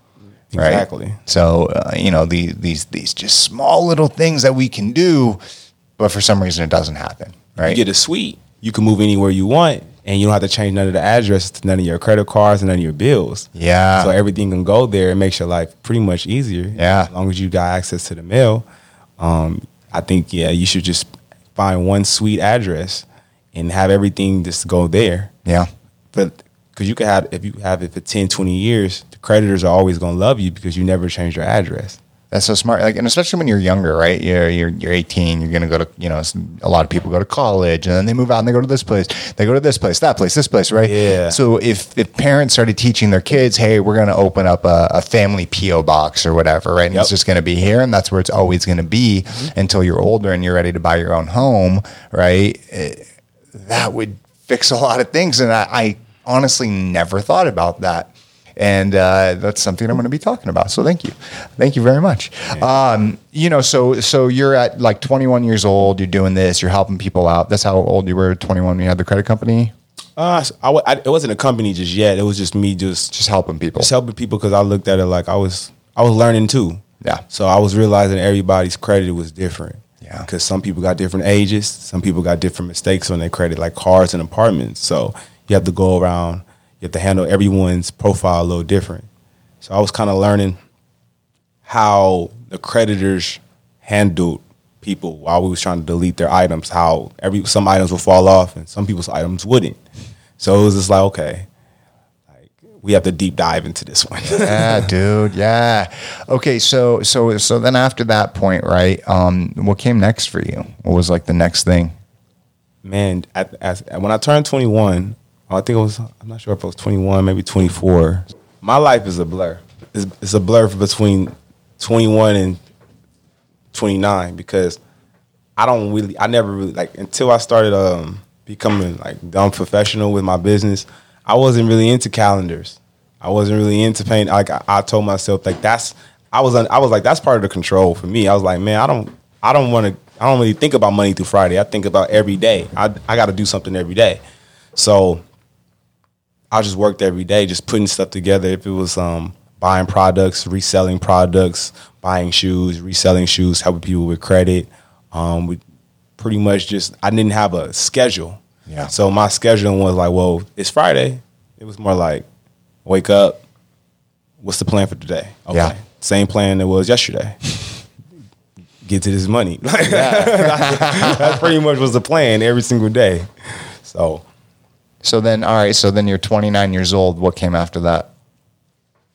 right? Exactly. So, uh, you know, the, these these just small little things that we can do, but for some reason it doesn't happen, right? You get a suite, you can move anywhere you want, and you don't have to change none of the addresses to none of your credit cards and none of your bills. Yeah. So everything can go there. It makes your life pretty much easier. Yeah. As long as you got access to the mail. Um, I think yeah, you should just find one suite address and have everything just go there. yeah, But because you can have if you have it for 10, 20 years, the creditors are always gonna love you because you never changed your address. That's so smart. Like, and especially when you're younger, right? You're you're you're 18. You're gonna go to you know a lot of people go to college and then they move out and they go to this place. They go to this place, that place, this place, right? Yeah. So if if parents started teaching their kids, hey, we're gonna open up a, a family PO box or whatever, right? And it's just gonna be here, and that's where it's always gonna be until you're older and you're ready to buy your own home, right? Eh, that would fix a lot of things, and I, I honestly never thought about that and uh, that's something I'm going to be talking about. So thank you, thank you very much. Um, you know, so so you're at like 21 years old. You're doing this. You're helping people out. That's how old you were. 21 when you had the credit company. Uh, I, I- it wasn't a company just yet. It was just me just Just helping people. just helping people because I looked at it like I was I was learning too. Yeah. So I was realizing everybody's credit was different. Yeah. Because some people got different ages, some people got different mistakes on their credit, like cars and apartments. So you have to go around, you have to handle everyone's profile a little different. So I was kind of learning how the creditors handled people while we was trying to delete their items. How every some items would fall off and some people's items wouldn't. So it was just like okay, like we have to deep dive into this one. yeah, dude. Yeah. Okay. So, so, so then after that point, right? Um, what came next for you? What was like the next thing? man, at, as, when I turned 21, I think it was, I'm not sure if it was 21, maybe 24. My life is a blur. It's, it's a blur between 21 and 29 because I don't really, I never really, like, until I started um, becoming like dumb professional with my business, I wasn't really into calendars. I wasn't really into paint. Like, I, I told myself, like, that's, I was, I was like, that's part of the control for me. I was like, man, I don't, I don't want to I don't really think about money through Friday. I think about every day. I I got to do something every day. So I just worked every day, just putting stuff together. If it was um, buying products, reselling products, buying shoes, reselling shoes, helping people with credit. Um, we pretty much just I didn't have a schedule. Yeah. So my scheduling was like, well, it's Friday. It was more like, wake up. What's the plan for today? Okay. Yeah. Same plan it was yesterday get to this money. That pretty much was the plan every single day. So So then, all right. So then you're 29 years old. What came after that?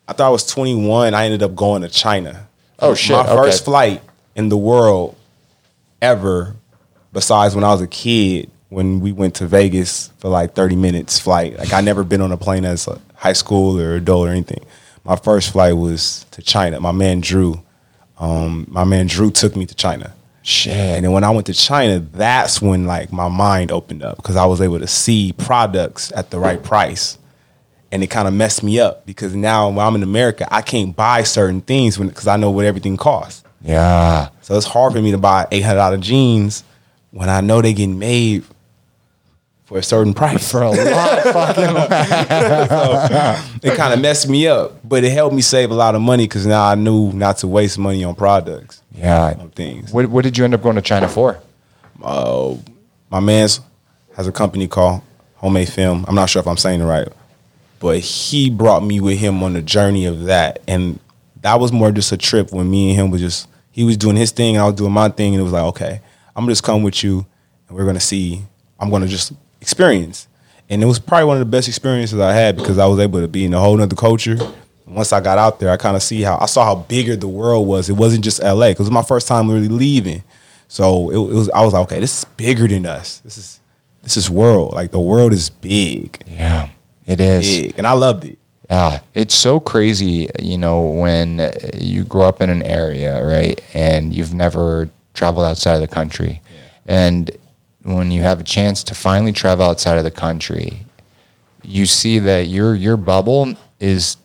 I thought I was 21. I ended up going to China. Oh, shit. My first Okay. flight in the world ever, besides when I was a kid, when we went to Vegas for like 30 minutes flight. Like I never been on a plane as a high school or adult or anything. My first flight was to China. My man Drew, um, my man Drew took me to China. Shit. And when I went to China, that's when like my mind opened up because I was able to see products at the right price. And it kind of messed me up because now when I'm in America, I can't buy certain things because I know what everything costs. Yeah. So it's hard for me to buy $800 jeans when I know they getting made for a certain price. For a lot. Of fucking. it kind of messed me up, but it helped me save a lot of money because now I knew not to waste money on products, Yeah. on things. What, what did you end up going to China for? uh, my man's has a company called Homemade Film. I'm not sure if I'm saying it right, but he brought me with him on the journey of that, and that was more just a trip when me and him was just he was doing his thing and I was doing my thing, and it was like, okay, I'm gonna just come with you, and we're gonna see. I'm gonna just experience, and it was probably one of the best experiences I had because I was able to be in a whole nother culture. Once I got out there, I kind of see how I saw how bigger the world was. It wasn't just LA because it was my first time really leaving. So it, it was. I was like, okay, this is bigger than us. This is this is world. Like the world is big, Yeah. It is. big, and I loved it. Yeah, it's so crazy, you know, when you grow up in an area, right, and you've never traveled outside of the country, and when you have a chance to finally travel outside of the country, you see that your your bubble is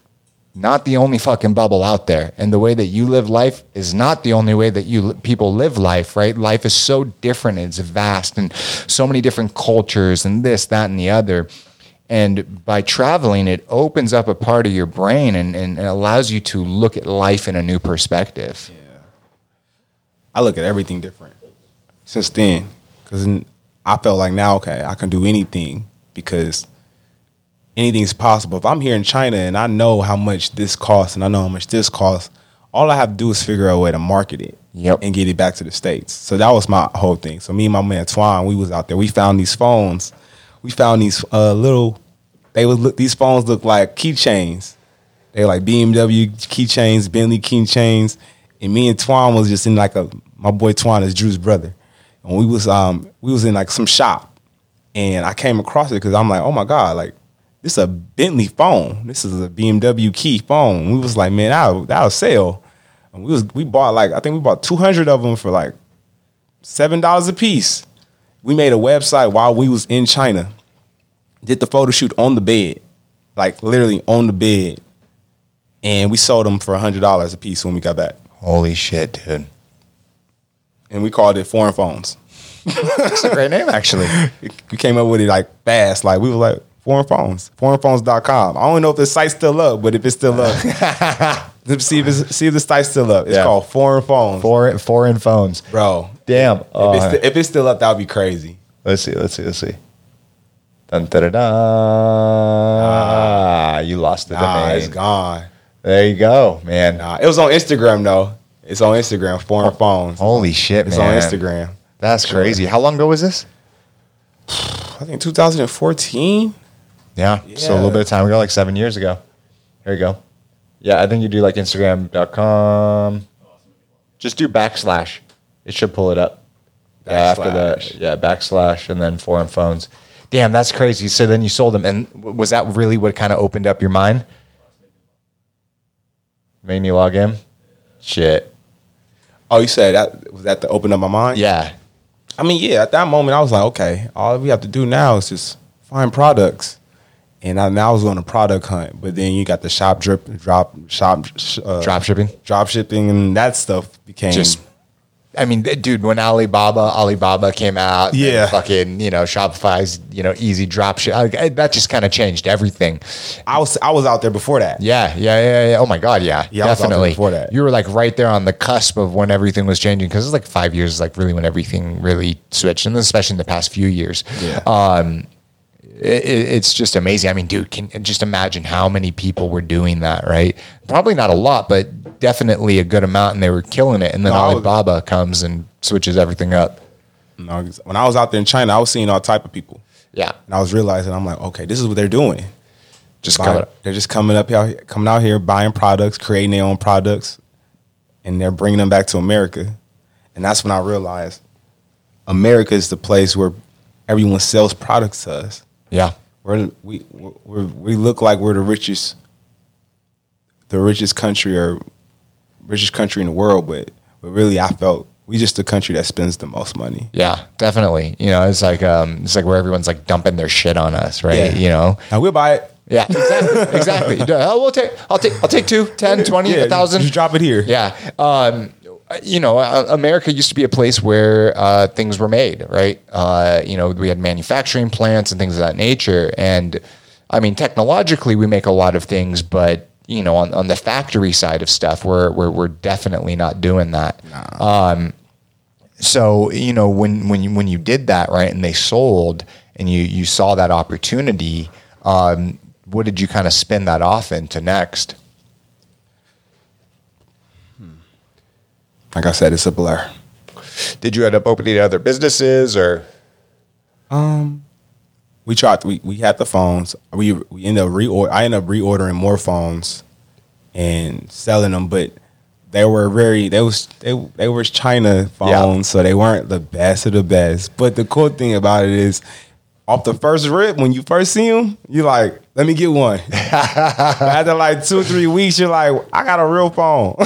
not the only fucking bubble out there, and the way that you live life is not the only way that you people live life. Right? Life is so different; it's vast, and so many different cultures, and this, that, and the other. And by traveling, it opens up a part of your brain and, and allows you to look at life in a new perspective. Yeah. I look at everything different since then because I felt like now, okay, I can do anything because anything's possible. If I'm here in China and I know how much this costs and I know how much this costs, all I have to do is figure out a way to market it Yep. and get it back to the states. So that was my whole thing. So me and my man Twan, we was out there. We found these phones. We found these uh, little. They would look. These phones look like keychains. They were like BMW keychains, Bentley keychains, and me and Twan was just in like a. My boy Twan is Drew's brother, and we was um we was in like some shop, and I came across it because I'm like, oh my god, like this is a Bentley phone. This is a BMW key phone. We was like, man, that'll that'll sell. And we was we bought like I think we bought two hundred of them for like seven dollars a piece. We made a website while we was in China. Did the photo shoot on the bed, like literally on the bed, and we sold them for hundred dollars a piece when we got back. Holy shit, dude. And we called it foreign phones. That's a great name, actually. We came up with it like fast. Like we were like foreign phones, foreignphones.com. I don't know if the site's still up, but if it's still up, see if it's, see if the site's still up. It's Yeah. called Foreign Phones, Foreign, foreign phones. bro. Damn. If, Oh, it's, if it's still up, that would be crazy. let's see, let's see, let's see. Dun, da, da, da. Ah, you lost the Nah, domain. it's gone. There you go, man. Nah, it was on Instagram though. It's on Instagram. Foreign phones. Holy shit, It's man. on Instagram. That's crazy. How long ago was this? I think 2014. Yeah. So a little Yeah. bit of time ago, like seven years ago. Here you go. Yeah, I think you do like Instagram.com. Just do backslash. It should pull it up. Yeah, after Backslash. the yeah, backslash and then foreign phones. Damn, that's crazy. So then you sold them. And w- was that really what kind of opened up your mind? Made you log in? Shit. Oh, you said that was that to open up my mind? Yeah. I mean, yeah. At that moment, I was like, okay, all we have to do now is just find products. And I, now was on a product hunt, but then you got the shop drip, drop, shop, uh, Drop shipping? drop shipping, and that stuff became Just I mean, dude, when Alibaba, Alibaba came out, Yeah. fucking, you know, Shopify's, you know, easy drop ship. I- That just kind of changed everything. I was I was out there before that. Yeah, yeah, yeah, yeah. Oh my god, yeah, Yeah, I was out there definitely. before that. You were like right there on the cusp of when everything was changing because it's like five years, is like really when everything really switched, and especially in the past few years. Yeah. Um, it, it- it's just amazing. I mean, dude, can just imagine how many people were doing that, right? Probably not a lot, but definitely a good amount, and they were killing it. And then No, I was- Alibaba comes and switches everything up. Know, when I was out there in China, I was seeing all type of people, Yeah, and I was realizing I'm like, okay, this is what they're doing. just Buy- They're just coming up here, coming out here, buying products, creating their own products, and they're bringing them back to America. And that's when I realized America is the place where everyone sells products to us. Yeah, We're, we we we look like we're the richest, the richest country or richest country in the world, but but really, I felt we just the country that spends the most money. yeah, definitely. You know, it's like um, it's like where everyone's like dumping their shit on us, right? Yeah. You know. And we'll buy it. Yeah, exactly. exactly. Yeah, we'll take. I'll take. I'll take two, 10, 20, Yeah, a thousand. Just drop it here. Yeah. Um, you know, uh, America used to be a place where uh, things were made, right? Uh, you know, we had manufacturing plants and things of that nature. And I mean, technologically, we make a lot of things, but you know, on, on the factory side of stuff, we're we're, we're definitely not doing that. Um, so you know, when when you, when you did that, right, and they sold, and you you saw that opportunity, um, what did you kind of spin that off into next? Like I said, it's a blur. Did you end up opening other businesses or? Um, we tried we, we had the phones we we ended up reorder I ended up reordering more phones and selling them but they were very they was they, they were China phones so they weren't the best of the best but the cool thing about it is off the first rip when you first see them you like let me get one after like two or three weeks you're like I got a real phone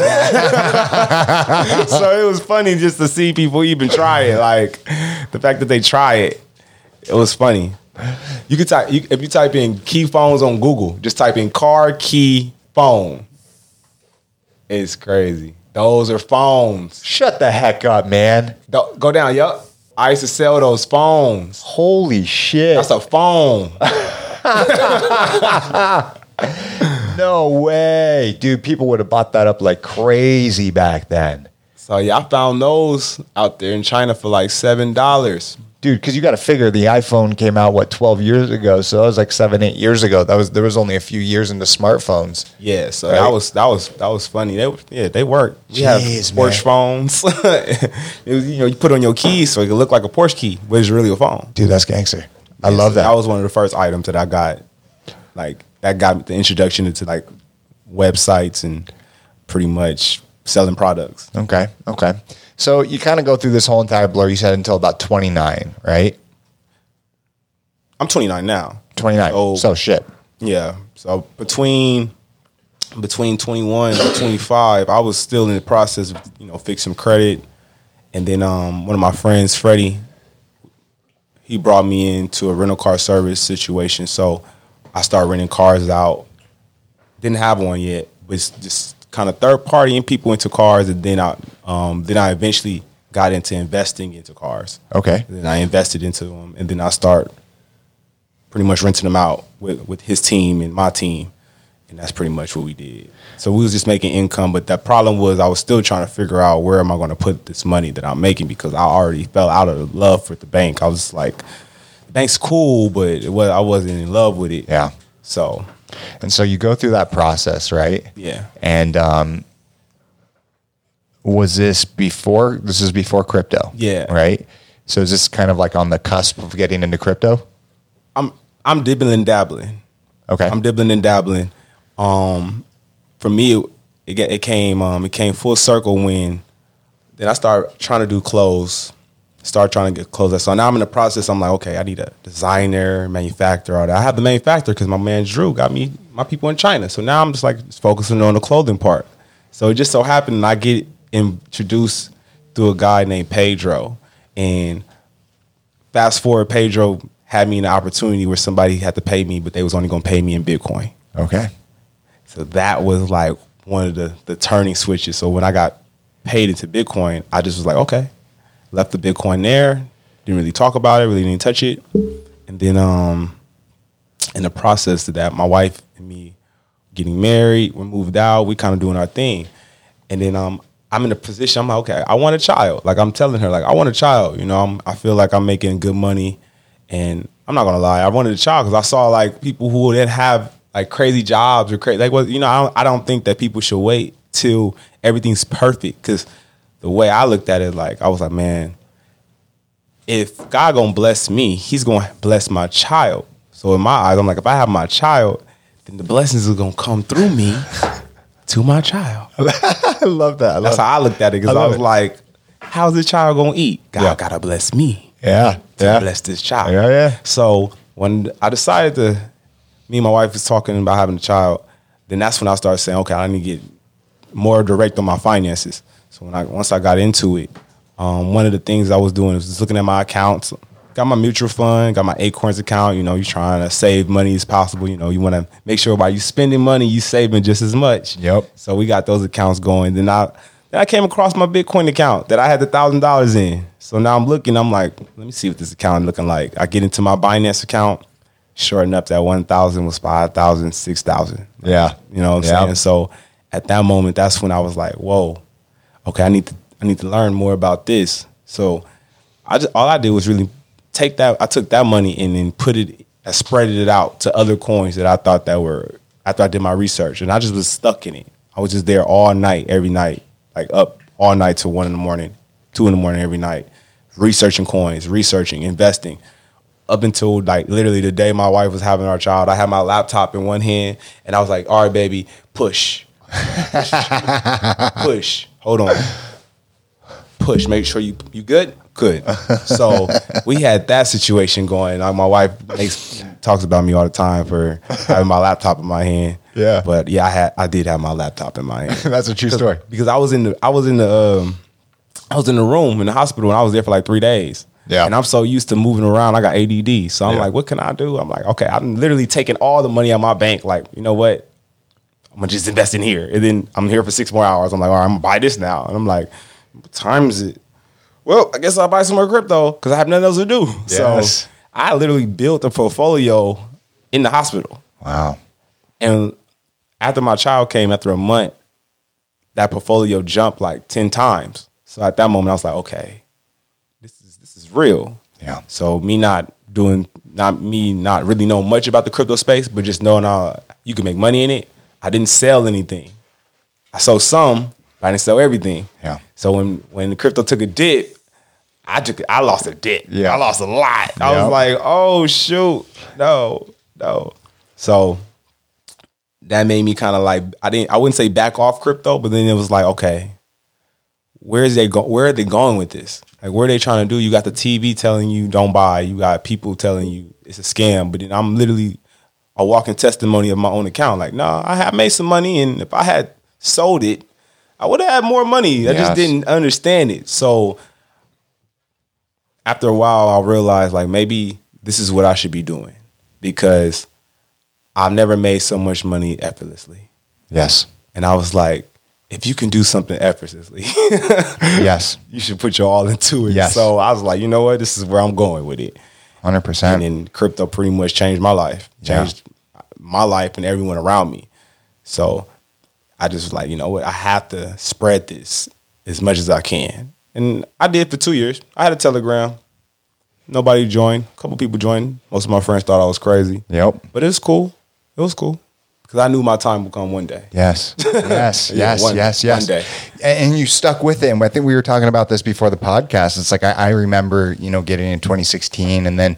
so it was funny just to see people even try it like the fact that they try it it was funny. You could type you, if you type in key phones on Google, just type in car key phone. It's crazy. Those are phones. Shut the heck up, man! Th- Go down, yup. I used to sell those phones. Holy shit! That's a phone. no way, dude. People would have bought that up like crazy back then, so yeah, I found those out there in China for like seven dollars. Dude. Because you got to figure the iPhone came out what twelve years ago, so that was like seven, eight years ago. That was there was only a few years into smartphones. Yeah, so Right. that was that was that was funny. They yeah they work. We Jeez, have Porsche phones. it was, you know you put on your keys so it could look like a Porsche key, but it's really a phone. Dude, that's gangster. I Yeah, love so that. That was one of the first items that I got. Like that got the introduction into like websites and pretty much selling products. okay, okay. So you kind of go through this whole entire blur. You said until about twenty nine, right? I'm 29 now. Twenty nine. Oh. so shit. Yeah. So between between 21 and 25, I was still in the process of you know fixing credit, and then um one of my friends, Freddie, he brought me into a rental car service situation. So I started renting cars out. Didn't have one yet, but it's just kind of third partying people into cars, and then I um then I eventually got into investing into cars. Okay. And then I invested into them, and then I start pretty much renting them out with, with his team and my team, and that's pretty much what we did. So we was just making income, but that problem was I was still trying to figure out where am I going to put this money that I'm making because I already fell out of love for the bank. I was like, the bank's cool, but it was, I wasn't in love with it. Yeah. So And so you go through that process, right? Yeah. And um, was this before? This is before crypto. Yeah. Right. So is this kind of like on the cusp of getting into crypto? I'm I'm dibbling and dabbling. Okay. I'm dibbling and dabbling. Um, for me, it, it get- it came um, it came full circle when then I started trying to do clothes. Start trying to get clothes. So now I'm in the process. I'm like, okay, I need a designer, manufacturer. All that. I have the manufacturer because my man Drew got me my people in China. So now I'm just like just focusing on the clothing part. So it just so happened I get introduced through a guy named Pedro, and fast forward, Pedro had me an opportunity where somebody had to pay me, but they was only going to pay me in Bitcoin. okay. So that was like one of the the turning switches. So when I got paid into Bitcoin, I just was like, okay, left the Bitcoin there, didn't really talk about it, really didn't touch it, and then um, in the process of that, my wife and me getting married, we moved out, we kind of doing our thing, and then um, I'm in a position. I'm like, okay, I want a child. Like I'm telling her, like I want a child. You know, I'm, I feel like I'm making good money, and I'm not gonna lie, I wanted a child because I saw like people who didn't have like crazy jobs or crazy like what you know. I don't, I don't think that people should wait till everything's perfect because the way I looked at it, like I was like, man, if God gonna bless me, He's gonna bless my child. So in my eyes, I'm like, if I have my child, then the blessings are gonna come through me to my child. I love that. I love That's how I looked at it because I I, was it. like, how's this child gonna eat? God Yeah. gotta bless me Yeah. to Yeah. bless this child. Yeah, yeah. So when I decided to, me and my wife was talking about having a child, then that's when I started saying, okay, I need to get more direct on my finances. So when I once I got into it, um, one of the things I was doing was looking at my accounts. Got my mutual fund, got my Acorns account. You know, you're trying to save money as possible. You know, you want to make sure while you spending money, you saving just as much. Yep. So we got those accounts going. Then I then I came across my Bitcoin account that I had the thousand dollars in. So now I'm looking. I'm like, let me see what this account looking like. I get into my Binance account. Sure enough, that one thousand was five thousand, six thousand. Yeah. You know what I'm Yeah. saying? So at that moment, that's when I was like, whoa, okay, I need to I need to learn more about this. So I just all I did was really take that I took that money and then put it I spread it out to other coins that I thought that were after I did my research. And I just was stuck in it. I was just there all night, every night, like up all night till one in the morning, two in the morning every night, researching coins, researching, investing up until like literally the day my wife was having our child, I had my laptop in one hand and I was like, all right, baby, push. Push. push. Hold on. Push. Make sure you you good? Good. So we had that situation going. Like my wife makes talks about me all the time for having my laptop in my hand. Yeah. But yeah, I had I did have my laptop in my hand. That's a true story. Because I was in the I was in the um I was in the room in the hospital and I was there for like three days. Yeah. And I'm so used to moving around. I got ADD. So I'm Yeah. like, what can I do? I'm like, okay, I'm literally taking all the money out of my bank. Like, you know what? I'm gonna just invest in here. And then I'm here for six more hours. I'm like, all right, I'm gonna buy this now. And I'm like, what time is it? Well, I guess I'll buy some more crypto because I have nothing else to do. Yes. So I literally built a portfolio in the hospital. Wow. And after my child came after a month, that portfolio jumped like 10 times. So at that moment I was like, okay, this is this is real. Yeah. So me not doing not me not really knowing much about the crypto space, but just knowing uh you can make money in it. I didn't sell anything. I sold some, I didn't sell everything. Yeah. So when when the crypto took a dip, I took I lost a dip. Yeah. I lost a lot. I was like, oh shoot, no, no. So that made me kind of like I didn't I wouldn't say back off crypto, but then it was like, okay, where is they go where are they going with this? Like where are they trying to do? You got the TV telling you don't buy, you got people telling you it's a scam, but then I'm literally a walking testimony of my own account. Like, no, I have made some money and if I had sold it, I would have had more money. I Yes. just didn't understand it. So after a while, I realized like maybe this is what I should be doing because I've never made so much money effortlessly. Yes. And I was like, if you can do something effortlessly, Yes. you should put your all into it. Yes. So I was like, you know what? This is where I'm going with it. Hundred percent. And then crypto pretty much changed my life, changed my life and everyone around me. So I just was like, you know what? I have to spread this as much as I can. And I did for two years. I had a Telegram. Nobody joined. A couple people joined. Most of my friends thought I was crazy. Yep. But it was cool. It was cool. because I knew my time would come one day. Yes, yes, Yeah, yes, one- yes, yes. one day. And, you stuck with it. And I think we were talking about this before the podcast. It's like I, I remember, you know, getting in 2016, and then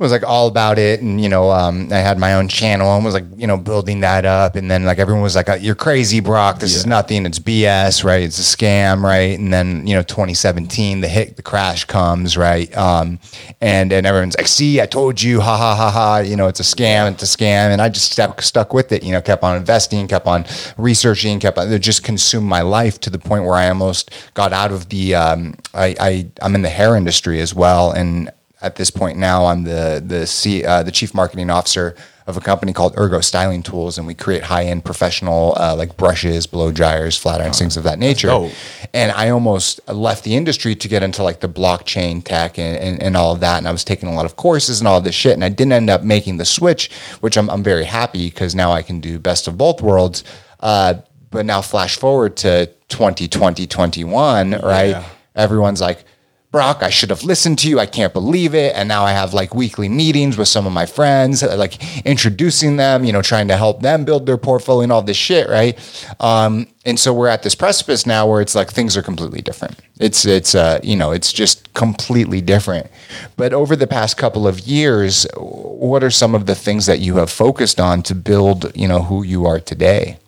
was like all about it and you know um, i had my own channel and was like you know building that up and then like everyone was like you're crazy brock. This is nothing. It's bs right? It's a scam right? And then you know 2017 the hit the crash comes right? Um, and and everyone's like see i told you ha ha ha ha. You know it's a scam it's a scam. And i just stuck, stuck with it you know kept on investing kept on researching kept on it just consumed my life to the point where i almost got out of the um, I, I i'm in the hair industry as well. And at this point now, I'm the the C, uh, the chief marketing officer of a company called Ergo Styling Tools, and we create high end professional uh, like brushes, blow dryers, flat irons, things of that nature. dope. And I almost left the industry to get into like the blockchain tech and, and, and all of that. And I was taking a lot of courses and all this shit, and I didn't end up making the switch, which I'm I'm very happy because now I can do best of both worlds. Uh, but now flash forward to 2020, 21, right? Yeah. Everyone's like, Brock, I should have listened to you. I can't believe it. And now I have like weekly meetings with some of my friends, like introducing them, you know, trying to help them build their portfolio and all this shit, right? Um, and so we're at this precipice now where it's like things are completely different. It's it's uh, you know, it's just completely different. But over the past couple of years, what are some of the things that you have focused on to build, you know, who you are today?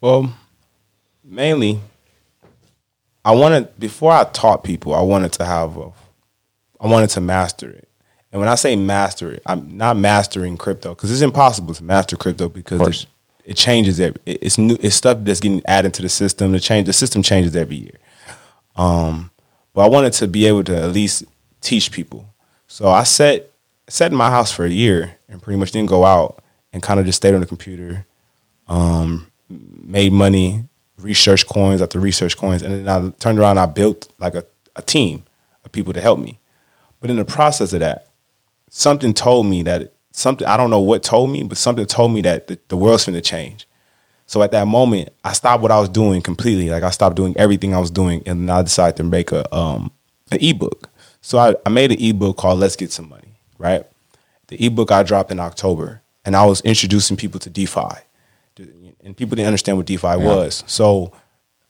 Well, mainly, I wanted before I taught people, I wanted to have a, I wanted to master it. And when I say master it, I'm not mastering crypto because it's impossible to master crypto because it, it changes every. it- It's new. It's stuff that's getting added to the system. The change. The system changes every year. Um, but I wanted to be able to at least teach people. So I sat sat in my house for a year and pretty much didn't go out and kind of just stayed on the computer um, made money, researched coins after research coins, and then I turned around. I built like a, a team of people to help me. But in the process of that, something told me that something I don't know what told me, but something told me that the, the world's going to change. So at that moment, I stopped what I was doing completely. Like I stopped doing everything I was doing, and I decided to make a um an ebook. So I, I made an ebook called "Let's Get Some Money." Right, the ebook I dropped in October, and I was introducing people to DeFi, and people didn't understand what DeFi was. So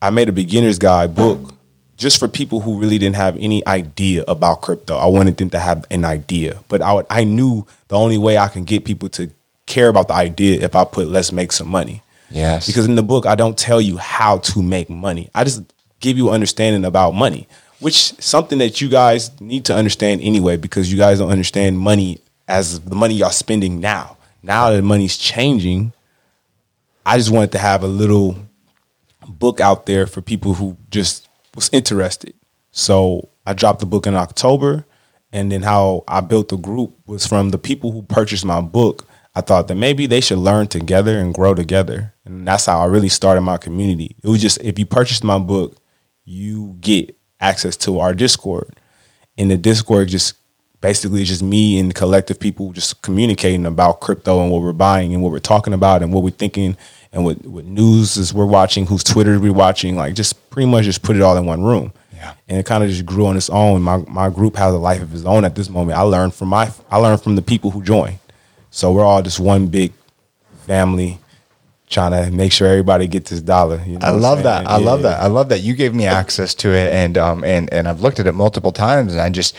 I made a beginner's guide book just for people who really didn't have any idea about crypto. I wanted them to have an idea, but I would, I knew the only way I can get people to care about the idea if I put "Let's make some money." Yes. Because in the book, I don't tell you how to make money. I just give you understanding about money, which something that you guys need to understand anyway, because you guys don't understand money as the money y'all spending now. Now that money's changing, I just wanted to have a little book out there for people who just was interested. So I dropped the book in October, and then how I built the group was from the people who purchased my book. I thought that maybe they should learn together and grow together, and that's how I really started my community. It was just if you purchased my book, you get access to our Discord, and the Discord just basically is just me and collective people just communicating about crypto and what we're buying and what we're talking about and what we're thinking and what, what news is we're watching, whose Twitter we're watching, like just pretty much just put it all in one room. Yeah. And it kind of just grew on its own. My my group has a life of its own at this moment. I learned from my I learned from the people who joined. So we're all just one big family trying to make sure everybody gets this dollar. You know I love that. I love Yeah. that. I love that you gave me access to it, and um, and and I've looked at it multiple times, and I just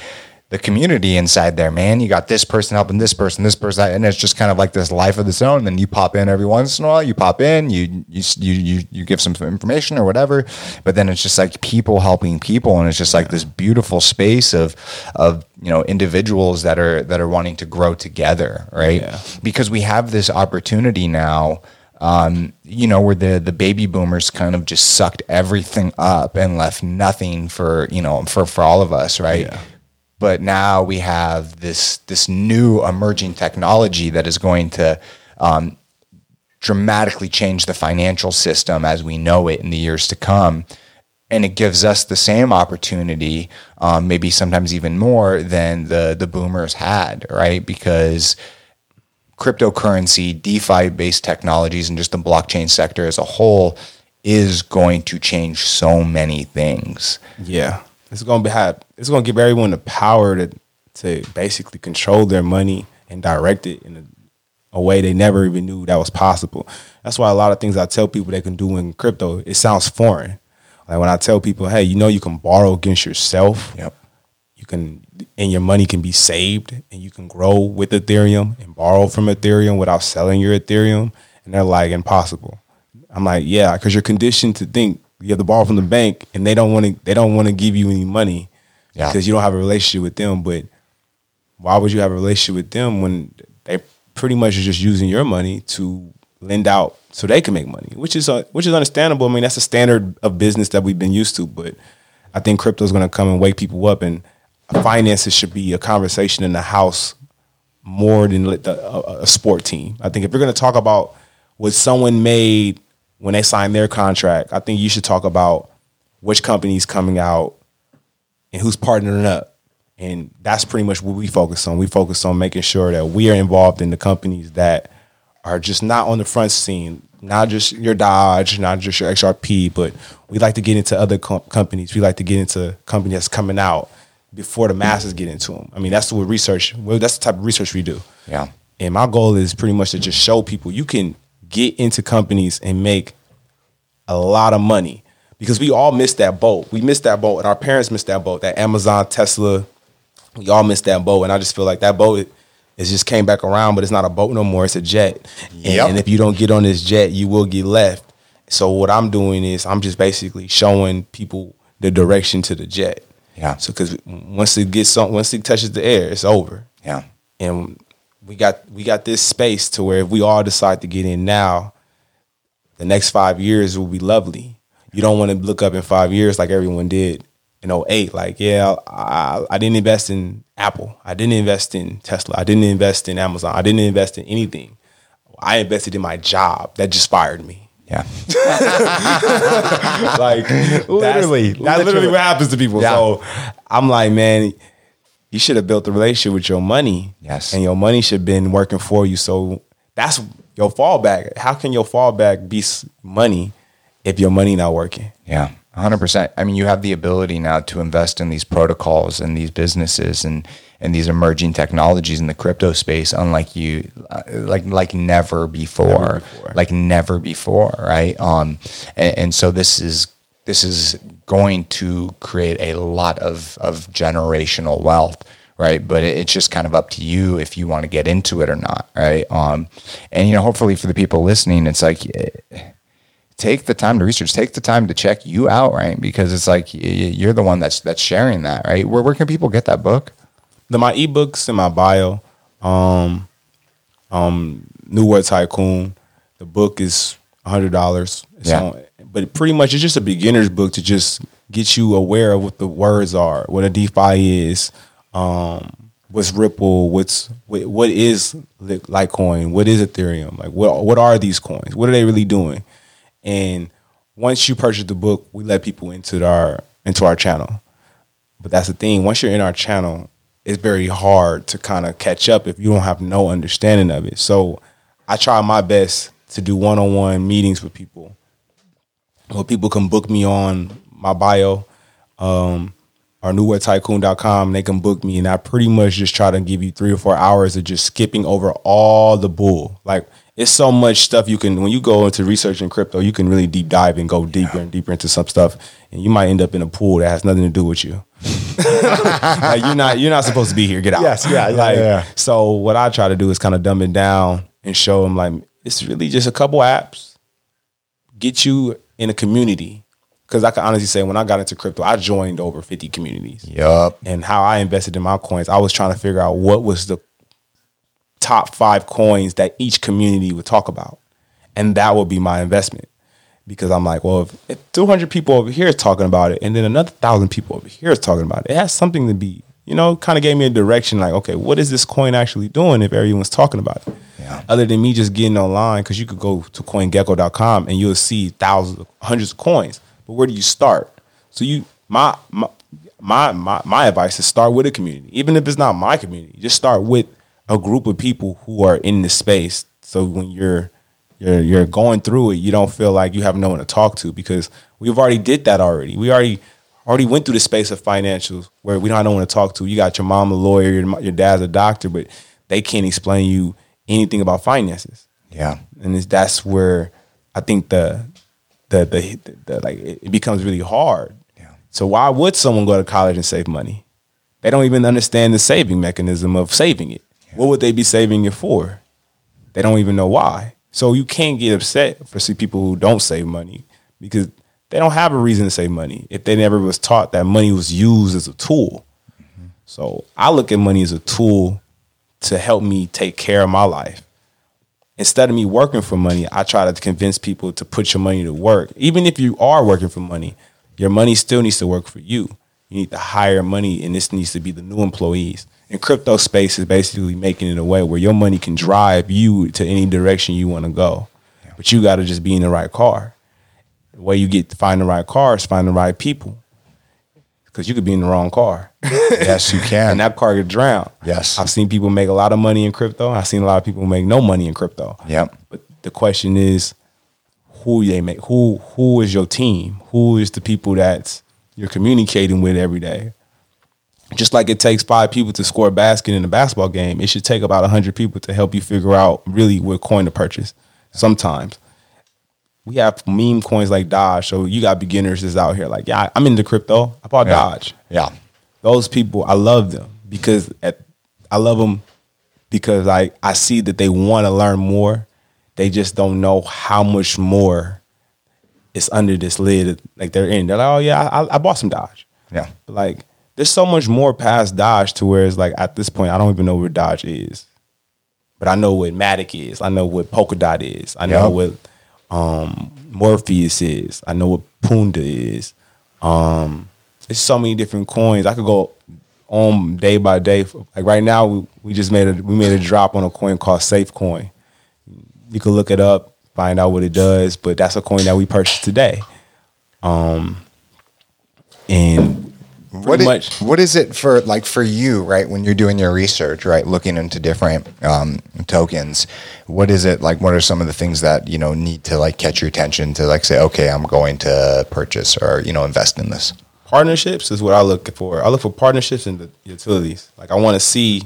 the community inside there, man. You got this person helping this person, this person, and it's just kind of like this life of its own. And then you pop in every once in a while. You pop in, you you you you, give some information or whatever, but then it's just like people helping people, and it's just like this beautiful space of of you know individuals that are that are wanting to grow together, right? Yeah. Because we have this opportunity now um, you know, where the the baby boomers kind of just sucked everything up and left nothing for you know for for all of us, right? Yeah. But now we have this this new emerging technology that is going to um, dramatically change the financial system as we know it in the years to come. And it gives us the same opportunity, um, maybe sometimes even more than the the boomers had, right? Because cryptocurrency, DeFi based technologies, and just the blockchain sector as a whole is going to change so many things. Yeah, it's gonna be have it's gonna give everyone the power to to basically control their money and direct it in a a way they never even knew that was possible. That's why a lot of things I tell people they can do in crypto, it sounds foreign. Like when I tell people, hey, you know, you can borrow against yourself. Yep. You can, and your money can be saved, and you can grow with Ethereum and borrow from Ethereum without selling your Ethereum. And they're like, impossible. I'm like, yeah, because you're conditioned to think you have to borrow from the bank, and they don't want to. They don't want to give you any money Yeah. because you don't have a relationship with them. But why would you have a relationship with them when they pretty much are just using your money to lend out so they can make money, which is uh, which is understandable. I mean, that's a standard of business that we've been used to. But I think crypto is going to come and wake people up, and finances should be a conversation in the house more than the, a, a sport team. I think if you're going to talk about what someone made when they sign their contract, I think you should talk about which company's coming out and who's partnering up. And that's pretty much what we focus on. We focus on making sure that we are involved in the companies that are just not on the front scene, not just your Dodge, not just your XRP, but we like to get into other com- companies. We like to get into companies that's coming out before the masses get into them. I mean, that's what research. Well, that's the type of research we do. Yeah. And my goal is pretty much to just show people you can get into companies and make a lot of money because we all missed that boat. We missed that boat, and our parents missed that boat. That Amazon, Tesla, we all missed that boat. And I just feel like that boat is just came back around, but it's not a boat no more. It's a jet. And- Yep. And if you don't get on this jet, you will get left. So what I'm doing is I'm just basically showing people the direction to the jet. Yeah. So because once it gets on, once it touches the air, it's over Yeah. and we got we got this space to where if we all decide to get in now, the next five years will be lovely. You don't want to look up in five years like everyone did in 08. Like, yeah, I, I didn't invest in Apple. I didn't invest in Tesla. I didn't invest in Amazon. I didn't invest in anything. I invested in my job. That just fired me. Yeah. like Literally, that's, literally literally. what happens to people. Yeah. So I'm like, man, you should have built a relationship with your money. Yes. And your money should have been working for you. So that's your fallback. How can your fallback be money if your money not working? Yeah, 100%. I mean, you have the ability now to invest in these protocols and these businesses and and these emerging technologies in the crypto space unlike you uh, like like never before, before. like never before, right? Um and, and so this is this is going to create a lot of of generational wealth right but it, it's just kind of up to you if you want to get into it or not right um and you know hopefully for the people listening it's like eh, take the time to research take the time to check you out right because it's like you're the one that's that's sharing that right where, where can people get that book The my ebooks in my bio. Um, um, New World Tycoon. The book is hundred dollars. Yeah. But pretty much it's just a beginner's book to just get you aware of what the words are, what a DeFi is, um, what's Ripple, what's what, what is Litecoin, what is Ethereum, like what what are these coins, what are they really doing, and once you purchase the book, we let people into our into our channel. But that's the thing. Once you're in our channel, it's very hard to kind of catch up if you don't have no understanding of it. So I try my best to do one on one meetings with people. Well, people can book me on my bio um, or newworldtycoon.com. They can book me, and I pretty much just try to give you three or four hours of just skipping over all the bull. Like it's so much stuff you can when you go into research in crypto, you can really deep dive and go deeper and deeper into some stuff, and you might end up in a pool that has nothing to do with you. like you're not you're not supposed to be here. Get out. Yes, yeah, yeah, like, yeah. So what I try to do is kind of dumb it down and show them like it's really just a couple apps get you in a community. Because I can honestly say, when I got into crypto, I joined over 50 communities. Yup. And how I invested in my coins, I was trying to figure out what was the top five coins that each community would talk about. And that would be my investment. Because I'm like, well, if, if 200 people over here is talking about it, and then another thousand people over here is talking about it, it has something to be, you know, kind of gave me a direction like, okay, what is this coin actually doing if everyone's talking about it? Yeah. Other than me just getting online, because you could go to coingecko.com and you'll see thousands, hundreds of coins. But where do you start? So you, my, my, my, my, my advice is start with a community, even if it's not my community. Just start with a group of people who are in the space. So when you're you're you're going through it, you don't feel like you have no one to talk to because we've already did that already. We already already went through the space of financials where we don't have no one to talk to. You got your mom a lawyer, your, your dad's a doctor, but they can't explain you anything about finances Yeah. and it's, that's where I think the the the, the, the like it, it becomes really hard. Yeah. So why would someone go to college and save money? They don't even understand the saving mechanism of saving it. What would they be saving it for? They don't even know why. So you can't get upset for see people who don't save money because they don't have a reason to save money if they never was taught that money was used as a tool. So I look at money as a tool to help me take care of my life instead of me working for money, I try to convince people to put your money to work. Even if you are working for money, your money still needs to work for you. You need to hire money, and this needs to be the new employees. And crypto space is basically making it a way where your money can drive you to any direction you want to go. But you got to just be in the right car. The way you get to find the right car is find the right people. Because you could be in the wrong car. Yes, you can. and that car could drown. Yes. I've seen people make a lot of money in crypto. I've seen a lot of people make no money in crypto. Yep. But the question is, who they make? Who who is your team? Who is the people that you're communicating with every day? Just like it takes five people to score a basket in a basketball game, it should take about hundred people to help you figure out really what coin to purchase. Sometimes we have meme coins like Dodge, so you got beginners that's out here like, yeah, I'm into crypto. I bought Yeah. Dodge Yeah. those people i love them because at, i love them because I, I see that they want to learn more they just don't know how much more is under this lid like they're in they're like oh yeah i, I bought some dodge Yeah. but like there's so much more past dodge to where it's like at this point i don't even know where dodge is but i know what matic is i know what polkadot is i know Yep. what um morpheus is i know what punda is um there's so many different coins. I could go on day by day. Like right now, we, we just made a we made a drop on a coin called SafeCoin. You can look it up, find out what it does. But that's a coin that we purchased today. Um, and What is, what is it for like for you right when you're doing your research right looking into different um, tokens what is it like what are some of the things that you know need to like catch your attention to like say okay i'm going to purchase or you know invest in this partnerships is what I look for. I look for partnerships in the utilities. Like I want to see,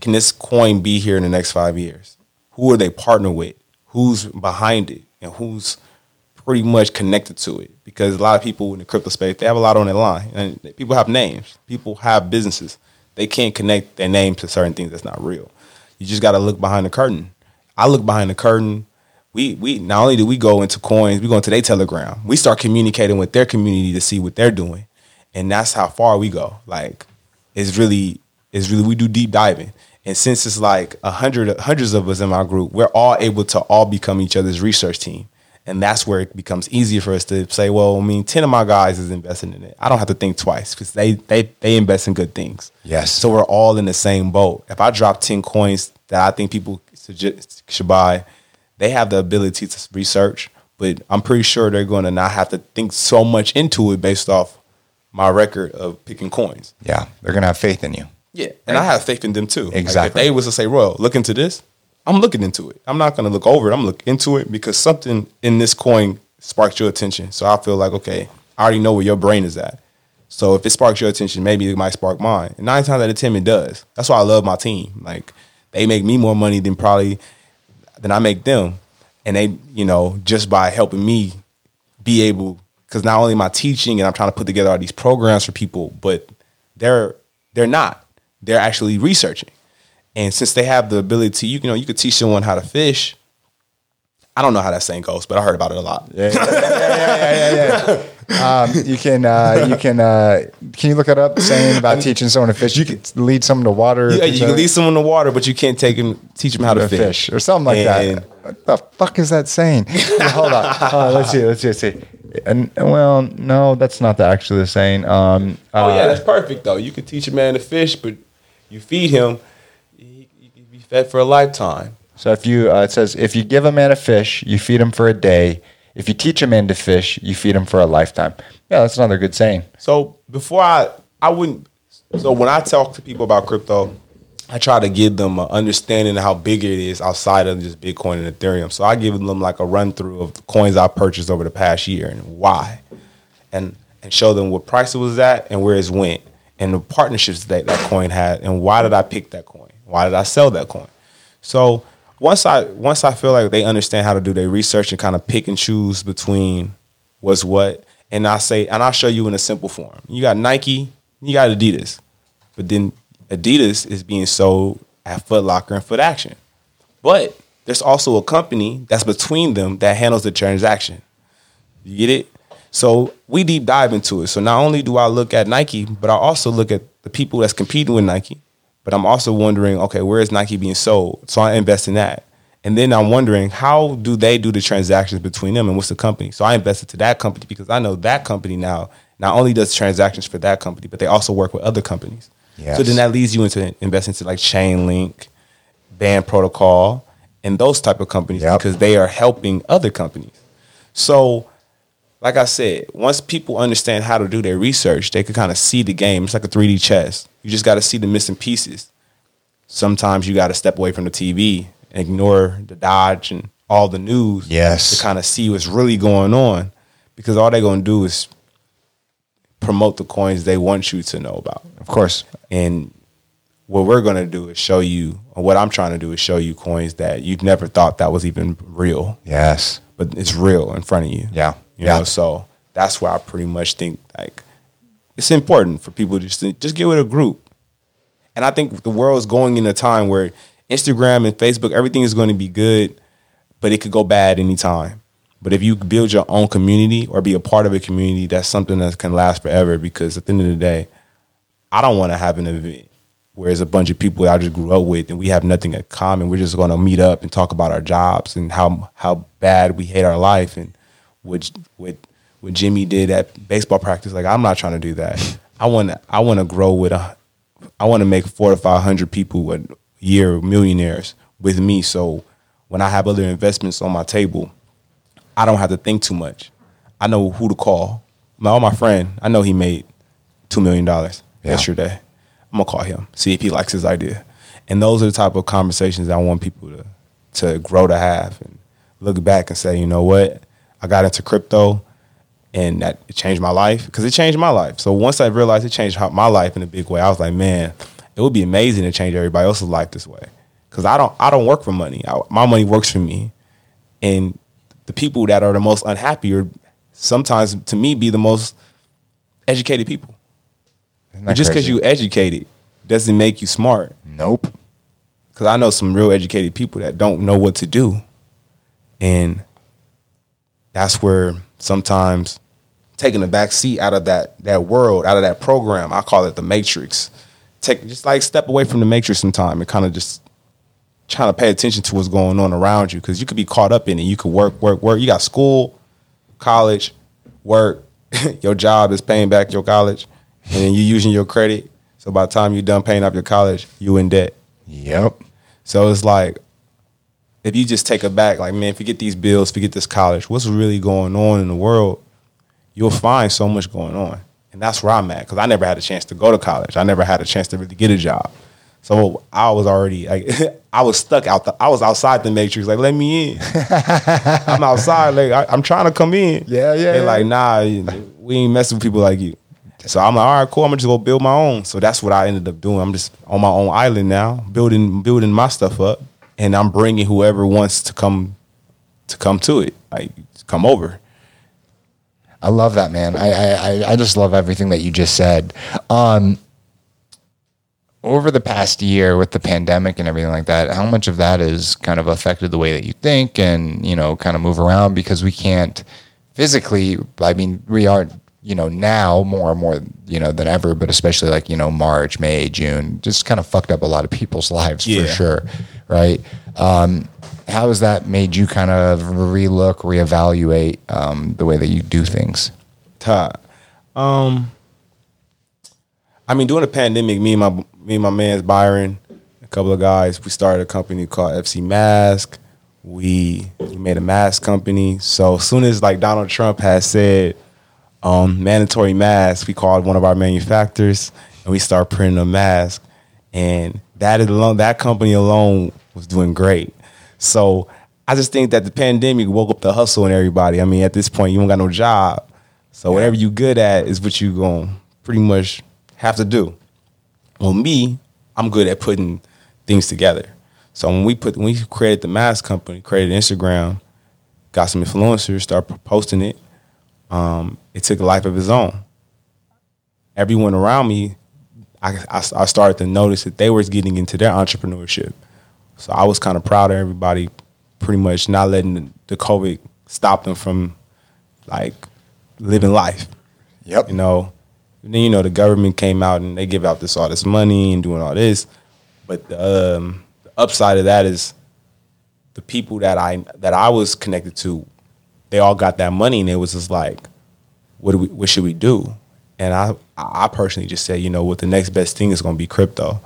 can this coin be here in the next five years? Who are they partner with? Who's behind it? And who's pretty much connected to it? Because a lot of people in the crypto space, they have a lot on their line. And people have names. People have businesses. They can't connect their name to certain things that's not real. You just got to look behind the curtain. I look behind the curtain we we not only do we go into coins, we go into their telegram. We start communicating with their community to see what they're doing, and that's how far we go. Like it's really it's really we do deep diving, and since it's like a hundred hundreds of us in my group, we're all able to all become each other's research team, and that's where it becomes easier for us to say, well, I mean, ten of my guys is investing in it. I don't have to think twice because they they they invest in good things. Yes. So we're all in the same boat. If I drop ten coins that I think people suggest, should buy they have the ability to research, but I'm pretty sure they're going to not have to think so much into it based off my record of picking coins. yeah they're gonna have faith in you Yeah, and I have faith in them too. Like, Exactly. if they was to say, "Royal, look into this," I'm looking into it. I'm not going to look over it. I'm looking into it because something in this coin sparked your attention. So I feel like, okay, I already know where your brain is at. So if it sparks your attention, maybe it might spark mine. And nine times out of ten, it does. That's why I love my team. Like they make me more money than probably than I make them, and they, you know, just by helping me be able, because not only am I teaching and I'm trying to put together all these programs for people, but they're they're not. They're actually researching, and since they have the ability, you, you know, you could teach someone how to fish. I don't know how that saying goes, but I heard about it a lot. yeah yeah yeah yeah, yeah. um, you can uh, you can uh, can you look it up saying about teaching someone to fish you can lead someone to water Yeah, you can lead someone to water, but you can't take him, teach them how to to fish. fish or something like And- that. What the fuck is that saying? Hold on. On. Let's see. Let's see. Let's see. And well, no, that's not the, actually the saying. Um, Oh uh, yeah, that's perfect though. You can teach a man to fish, but you feed him, he, he can be fed for a lifetime. So if you, uh, it says, if you give a man a fish, you feed him for a day. If you teach a man to fish, you feed him for a lifetime. Yeah, that's another good saying. So before I, I wouldn't. So when I talk to people about crypto, I try to give them an understanding of how big it is outside of just Bitcoin and Ethereum. So I give them like a run through of the coins I purchased over the past year and why, and and show them what price it was at and where it's went and the partnerships that that coin had and why did I pick that coin? Why did I sell that coin? So once I once I feel like they understand how to do their research and kind of pick and choose between what's what, and I say and I'll show you in a simple form. You got Nike, you got Adidas, but then Adidas is being sold at Foot Locker and Foot Action, but there's also a company that's between them that handles the transaction. You get it? So we deep dive into it. So not only do I look at Nike, but I also look at the people that's competing with Nike. But I'm also wondering, okay, where is Nike being sold? So I invest in that. And then I'm wondering, how do they do the transactions between them and what's the company? So I invested to that company because I know that company now not only does transactions for that company, but they also work with other companies. Yes. So then that leads you into investing into like Chainlink, Band Protocol, and those type of companies Yep. because they are helping other companies. So like I said, once people understand how to do their research, they can kind of see the game. It's like a 3D chess. You just got to see the missing pieces. Sometimes you got to step away from the TV and ignore the dodge and all the news. Yes. To kind of see what's really going on because all they're going to do is promote the coins they want you to know about. Of course. And what we're going to do is show you, or what I'm trying to do is show you coins that you'd never thought that was even real Yes. but it's real in front of you. Yeah. You Yeah. know, so that's why I pretty much think like it's important for people to just just get with a group. And I think the world is going in a time where Instagram and Facebook, everything is going to be good, but it could go bad anytime. But if you build your own community or be a part of a community, that's something that can last forever. Because at the end of the day, I don't want to have an event where it's a bunch of people that I just grew up with and we have nothing in common. We're just going to meet up and talk about our jobs and how how bad we hate our life and what what what Jimmy did at baseball practice. Like I'm not trying to do that. I want I want to grow with a I want to make four to five hundred people a year millionaires with me. So when I have other investments on my table, I don't have to think too much. I know who to call. My oh, my friend, I know he made two million dollars Yeah. yesterday. I'm gonna call him, see if he likes his idea. And those are the type of conversations I want people to to grow to have and look back and say, you know what, I got into crypto and that changed my life because it changed my life. So once I realized it changed my life in a big way, I was like, man, it would be amazing to change everybody else's life this way. Because I don't, I don't work for money. I, my money works for me, and the people that are the most unhappy are sometimes, to me, be the most educated people. Just because you educated doesn't make you smart. Nope. Because I know some real educated people that don't know what to do. And that's where sometimes taking a back seat out of that that world, out of that program, I call it the matrix. Take just like step away from the matrix sometime and kind of just trying to pay attention to what's going on around you because you could be caught up in it. You could work, work, work. You got school, college, work. your job is paying back your college, and then you using your credit. So by the time you're done paying off your college, you in debt. Yep. So it's like, if you just take it back, like, man, forget these bills, forget this college, what's really going on in the world, you'll find so much going on. And that's where I'm at, because I never had a chance to go to college. I never had a chance to really get a job. So I was already, like, I was stuck out, the, I was outside the matrix, like, let me in. I'm outside, like, I, I'm trying to come in. Yeah, yeah, They yeah. like, nah, we ain't messing with people like you. So I'm like, all right, cool. I'm gonna just go build my own. So that's what I ended up doing. I'm just on my own island now, building building my stuff up, and I'm bringing whoever wants to come to come to it, like come over. I love that, man. I, I, I- I just love everything that you just said. Um, over the past year with the pandemic and everything like that, how much of that has kind of affected the way that you think and, you know, kind of move around because we can't physically, I mean, we are, you know, now more and more, you know, than ever, but especially like, you know, March, May, June, just kind of fucked up a lot of people's lives for sure. Right. Um, how has that made you kind of relook, reevaluate um, the way that you do things? Todd. Um, I mean, during the pandemic, me and my me and my man's Byron, a couple of guys, we started a company called FC Mask. We we made a mask company. So as soon as like Donald Trump has said um, mandatory masks, we called one of our manufacturers and we started printing a mask. And that alone, that company alone was doing great. So I just think that the pandemic woke up the hustle in everybody. I mean, at this point, you don't got no job. So whatever you good at is what you going to pretty much have to do. Well, me, I'm good at putting things together. So when we put when we created the mask company, created Instagram, got some influencers, started posting it. Um, it took a life of its own. Everyone around me, I, I, I started to notice that they were getting into their entrepreneurship. So I was kind of proud of everybody, pretty much not letting the, the COVID stop them from like living life. Yep. You know, and then you know the government came out and they give out this all this money and doing all this, but the, um, the upside of that is the people that I that I was connected to, they all got that money and it was just like, what do we what should we do? And I I personally just say, you know what, the next best thing is going to be crypto.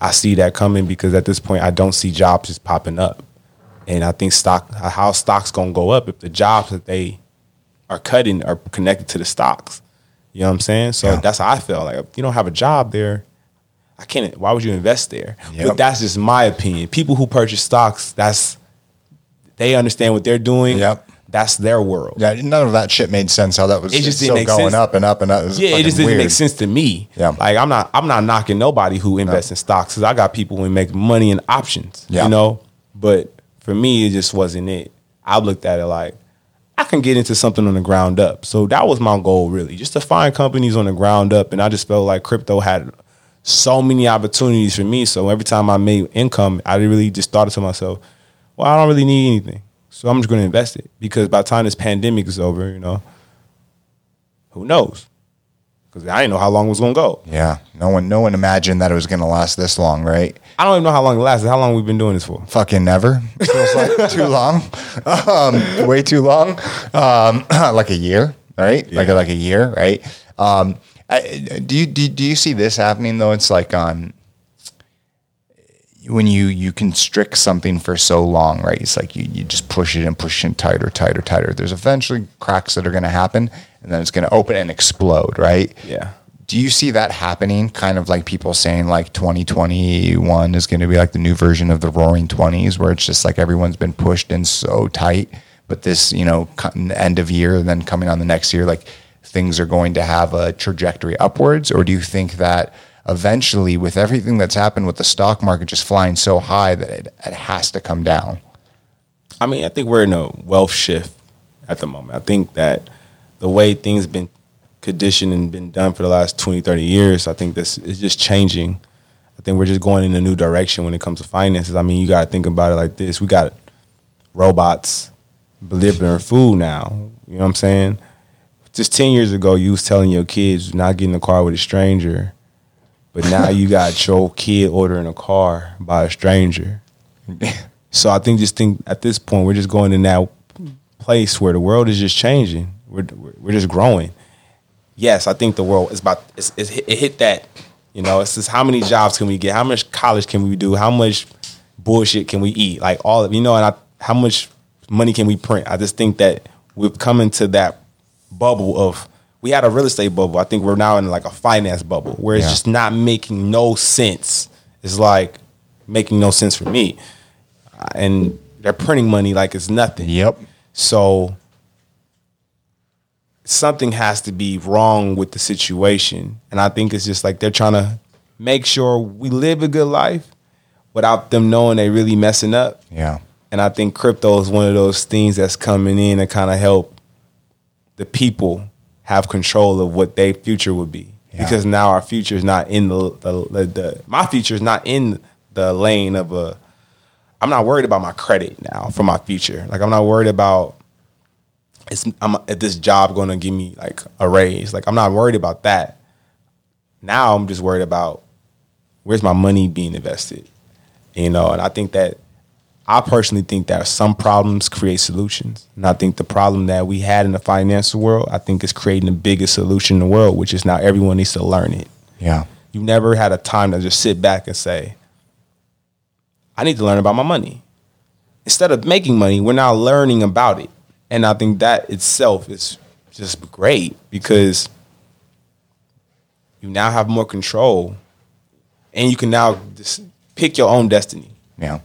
I see that coming because at this point I don't see jobs just popping up, and I think stock how stocks going to go up if the jobs that they are cutting are connected to the stocks. You know what I'm saying? So Yeah. that's how I feel. Like if you don't have a job there, I can't. Why would you invest there? Yep. But that's just my opinion. People who purchase stocks, that's they understand what they're doing. Yep. That's their world. Yeah, none of that shit made sense. How that was It just still didn't make going sense. up and up and up. It Yeah, it just didn't weird. make sense to me. Yeah. Like I'm not I'm not knocking nobody who invests in stocks because I got people who make money in options. Yeah. You know? But for me it just wasn't it. I looked at it like I can get into something on the ground up. So that was my goal really. Just to find companies on the ground up. And I just felt like crypto had so many opportunities for me. So every time I made income, I really just thought to myself, well, I don't really need anything. So I'm just gonna invest it. Because by the time this pandemic is over, you know, who knows? Because I didn't know how long it was gonna go. Yeah, no one, no one imagined that it was going to last this long, right? I don't even know how long it lasted. How long we've been doing this for? Fucking never. Feels like too long. Um, way too long. Um, like a year, right? Like like a year, right? Um, I, do you do, do you see this happening though? It's like um, when you you constrict something for so long, right? It's like you, you just push it and push it tighter, tighter, tighter. There's eventually cracks that are going to happen, and then it's going to open and explode, right? Yeah. Do you see that happening? Kind of like people saying like 2021 is going to be like the new version of the Roaring Twenties, where it's just like everyone's been pushed in so tight, but this you know end of year and then coming on the next year, like things are going to have a trajectory upwards, or do you think that eventually, with everything that's happened with the stock market just flying so high that it, it has to come down? I mean, I think we're in a wealth shift at the moment. I think that the way things been conditioned and been done for the last 20, 30 years, I think this is just changing. I think we're just going in a new direction when it comes to finances. I mean, you got to think about it like this. We got robots delivering food now. You know what I'm saying? Just 10 years ago, you was telling your kids not get in the car with a stranger. But now you got your kid ordering a car by a stranger. So I think just think at this point we're just going in that place where the world is just changing. We're we're we're just growing. Yes, I think the world is about it's, it's, it hit that. You know, it's just how many jobs can we get? How much college can we do? How much bullshit can we eat? Like all of you know, and I, how much money can we print? I just think that we've come into that bubble of we had a real estate bubble. I think we're now in like a finance bubble where it's Yeah. just not making no sense. It's like making no sense for me and they're printing money like it's nothing. Yep. So something has to be wrong with the situation. And I think it's just like they're trying to make sure we live a good life without them knowing they really messing up. Yeah. And I think crypto is one of those things that's coming in and kind of help the people have control of what their future would be. Yeah. Because now our future is not in the, the, the, the my future is not in the lane of a I'm not worried about my credit now for my future. Like I'm not worried about it's I'm at this job going to give me like a raise. Like I'm not worried about that. Now I'm just worried about where's my money being invested. You know, and I think that I personally think that some problems create solutions. And I think the problem that we had in the financial world, I think is creating the biggest solution in the world, which is now everyone needs to learn it. Yeah. You never had a time to just sit back and say, I need to learn about my money. Instead of making money, we're now learning about it. And I think that itself is just great because you now have more control and you can now just pick your own destiny. Yeah.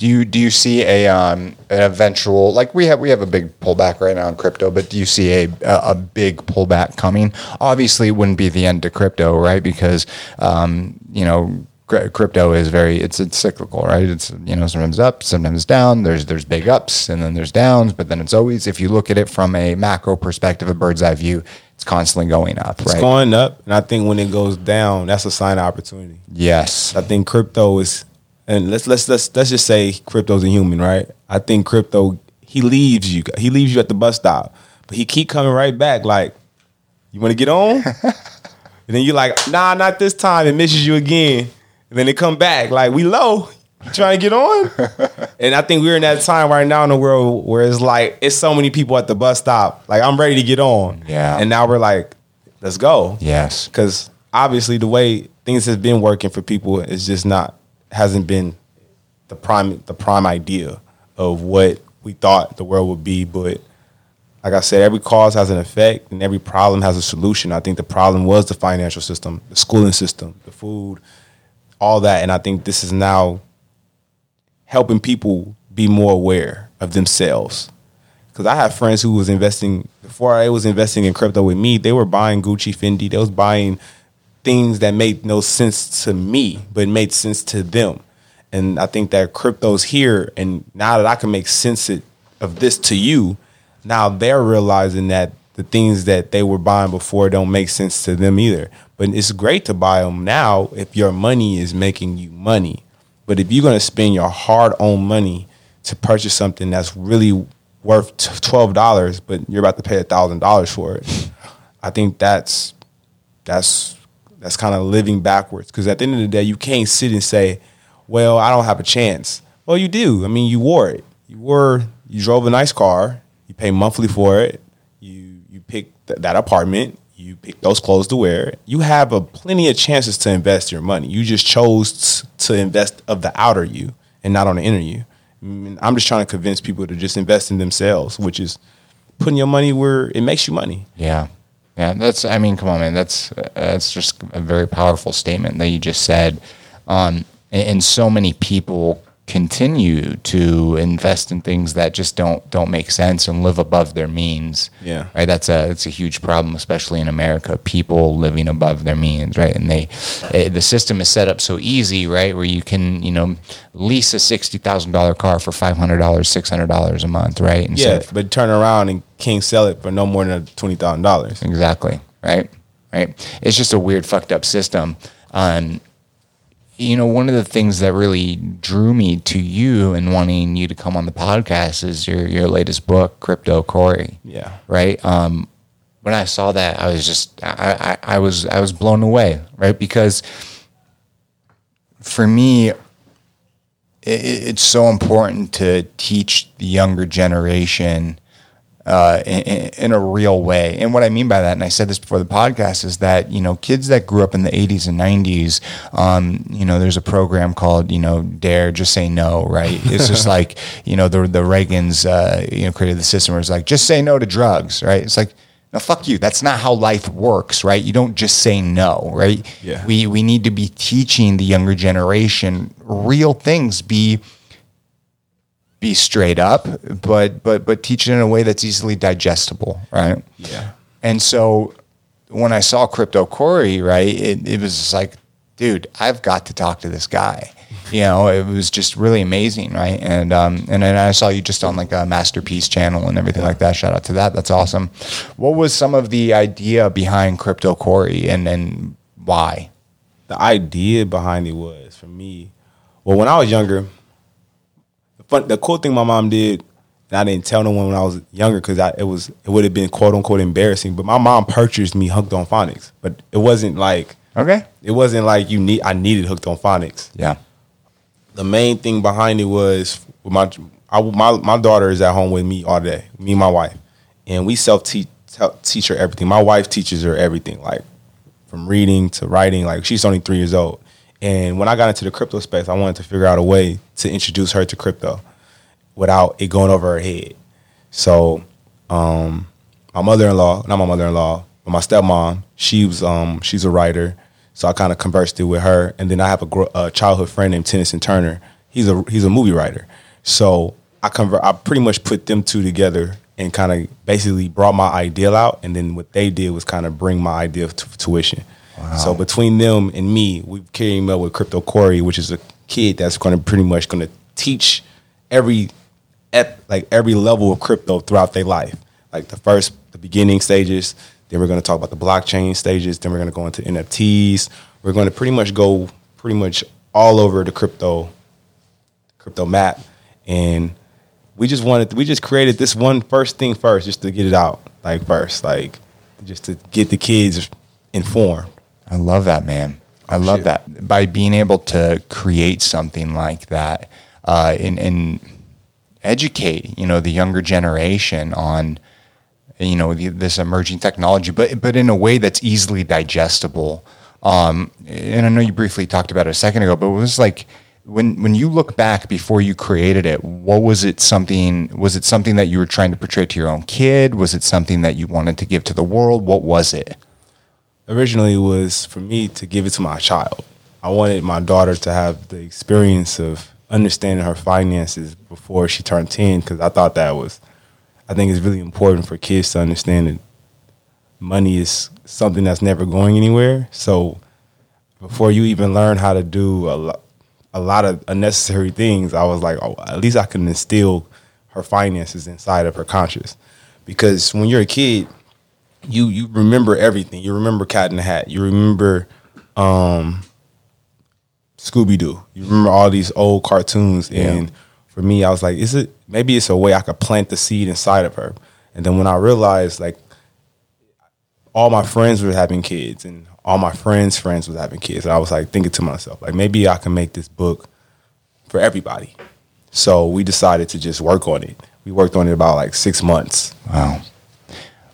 Do you do you see a um an eventual like we have we have a big pullback right now in crypto, but do you see a a, a big pullback coming? Obviously, it wouldn't be the end to crypto, right? Because um you know crypto is very it's it's cyclical, right? It's you know sometimes up, sometimes down. There's there's big ups and then there's downs, but then it's always if you look at it from a macro perspective, a bird's eye view, it's constantly going up, It's right? going up, and I think when it goes down, that's a sign of opportunity. yes, I think crypto is, and let's let's let's let's just say crypto's a human, right? I think crypto he leaves you, he leaves you at the bus stop, but he keep coming right back. Like, you want to get on, and then you're like, nah, not this time. It misses you again, and then they come back like, we low. You trying to get on? and I think we're in that time right now in the world where it's like it's so many people at the bus stop. Like I'm ready to get on. Yeah. And now we're like, let's go yes, because obviously the way things have been working for people is just not hasn't been the prime the prime idea of what we thought the world would be but like i said every cause has an effect and every problem has a solution i think the problem was the financial system the schooling system the food all that and i think this is now helping people be more aware of themselves because I have friends who was investing before I was investing in crypto with me. They were buying Gucci, Fendi. They was buying things that made no sense to me, but made sense to them. And I think that crypto's here, and now that I can make sense of this to you, now they're realizing that the things that they were buying before don't make sense to them either. But it's great to buy them now if your money is making you money. But if you're going to spend your hard-earned money to purchase something that's really worth twelve dollars, but you're about to pay thousand dollars for it, I think that's that's that's kind of living backwards. Because at the end of the day, you can't sit and say, "Well, I don't have a chance." Well, you do. I mean, you wore it. You wore. You drove a nice car. You pay monthly for it. You you pick th- that apartment. You pick those clothes to wear. You have a plenty of chances to invest your money. You just chose to invest of the outer you and not on the inner you. I mean, I'm just trying to convince people to just invest in themselves, which is putting your money where it makes you money. Yeah. Yeah, that's. I mean, come on, man. That's that's just a very powerful statement that you just said. Um, and, and so many people continue to invest in things that just don't don't make sense and live above their means. Yeah. right. That's a that's a huge problem, especially in America. People living above their means, right? And they eh, the system is set up so easy, right, where you can you know lease a sixty thousand dollar car for five hundred dollars, six hundred dollars a month, right? And Yeah, but turn around and can't sell it for no more than twenty thousand dollars. Exactly. Right. Right. It's just a weird, fucked up system. Um, you know, one of the things that really drew me to you and wanting you to come on the podcast is your your latest book, Crypto Corey. Yeah. Right. Um, when I saw that, I was just I, I, I was I was blown away. Right. Because for me, it, it's so important to teach the younger generation uh, in, in a real way. And what I mean by that, and I said this before the podcast, is that you know kids that grew up in the '80s and '90s, um, you know, there's a program called you know Dare, just say no, right? It's just like you know the the Reagans, uh, you know, created the system where it's like just say no to drugs, right? It's like. No, fuck you. That's not how life works, right? You don't just say no, right? Yeah. We we need to be teaching the younger generation real things. Be be straight up, but but but teach it in a way that's easily digestible, right? Yeah. And so when I saw Crypto Corey, right, it, it was just like, dude, I've got to talk to this guy. You know, it was just really amazing, right? And um, and then I saw you just on like a masterpiece channel and everything like that. Shout out to that. That's awesome. What was some of the idea behind Crypto Corey and and why? the idea behind it was for me. Well, when I was younger, fun, the cool thing my mom did, and I didn't tell no one when I was younger because it was it would have been quote unquote embarrassing. But my mom purchased me hooked on phonics, but it wasn't like Okay. it wasn't like you need. I needed hooked on phonics. Yeah. The main thing behind it was with my I, my my daughter is at home with me all day, me and my wife, and we self teach teach her everything. My wife teaches her everything, like from reading to writing. Like she's only three years old. And when I got into the crypto space, I wanted to figure out a way to introduce her to crypto without it going over her head. So, um, my mother-in-law, not my mother-in-law, but my stepmom, she was um, she's a writer. So I kind of conversed it with her, and then I have a, gro- a childhood friend named Tennyson Turner. He's a he's a movie writer. So I convert. I pretty much put them two together and kind of basically brought my ideal out, and then what they did was kind of bring my idea to fruition. So between them and me, we came up with Crypto Corey, which is a kid that's going to pretty much going to teach every like every level of crypto throughout their life. Like the first, the beginning stages. Then we're going to talk about the blockchain stages. Then we're going to go into NFTs. We're going to pretty much go pretty much all over the crypto crypto map, and we just wanted we just created this one first thing first, just to get it out like first, like just to get the kids informed. I love that, man. I love shit. that. By being able to create something like that uh, and, and educate, you know, the younger generation on, you know, the, this emerging technology, but but in a way that's easily digestible. Um, and I know you briefly talked about it a second ago, but it was like when when you look back before you created it, what was it something? Was it something that you were trying to portray to your own kid? Was it something that you wanted to give to the world? What was it? Originally was for me to give it to my child. I wanted my daughter to have the experience of understanding her finances before she turned 10 because I thought that was, I think it's really important for kids to understand that money is something that's never going anywhere. So before you even learn how to do a lot, a lot of unnecessary things, I was like, oh, at least I can instill her finances inside of her conscious. Because when you're a kid, you you remember everything. You remember Cat in the Hat. You remember um, Scooby Doo. You remember all these old cartoons. And for me, I was like, is it maybe it's a way I could plant the seed inside of her. And then when I realized like all my friends were having kids and all my friends' friends was having kids, I was like thinking to myself, like maybe I can make this book for everybody. So we decided to just work on it. We worked on it about like six months. Wow.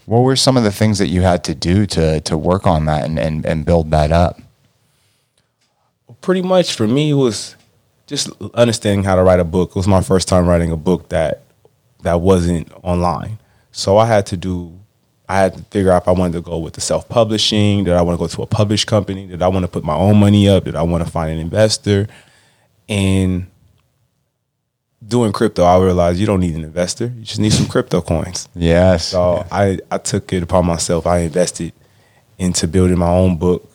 What were some of the things that you had to do to to work on that and, and, and build that up? pretty much for me it was just understanding how to write a book. It was my first time writing a book that that wasn't online. So I had to do I had to figure out if I wanted to go with the self publishing, did I want to go to a published company, did I want to put my own money up, did I want to find an investor? And doing crypto, I realized you don't need an investor. You just need some crypto coins. Yes. So I, I took it upon myself. I invested into building my own book,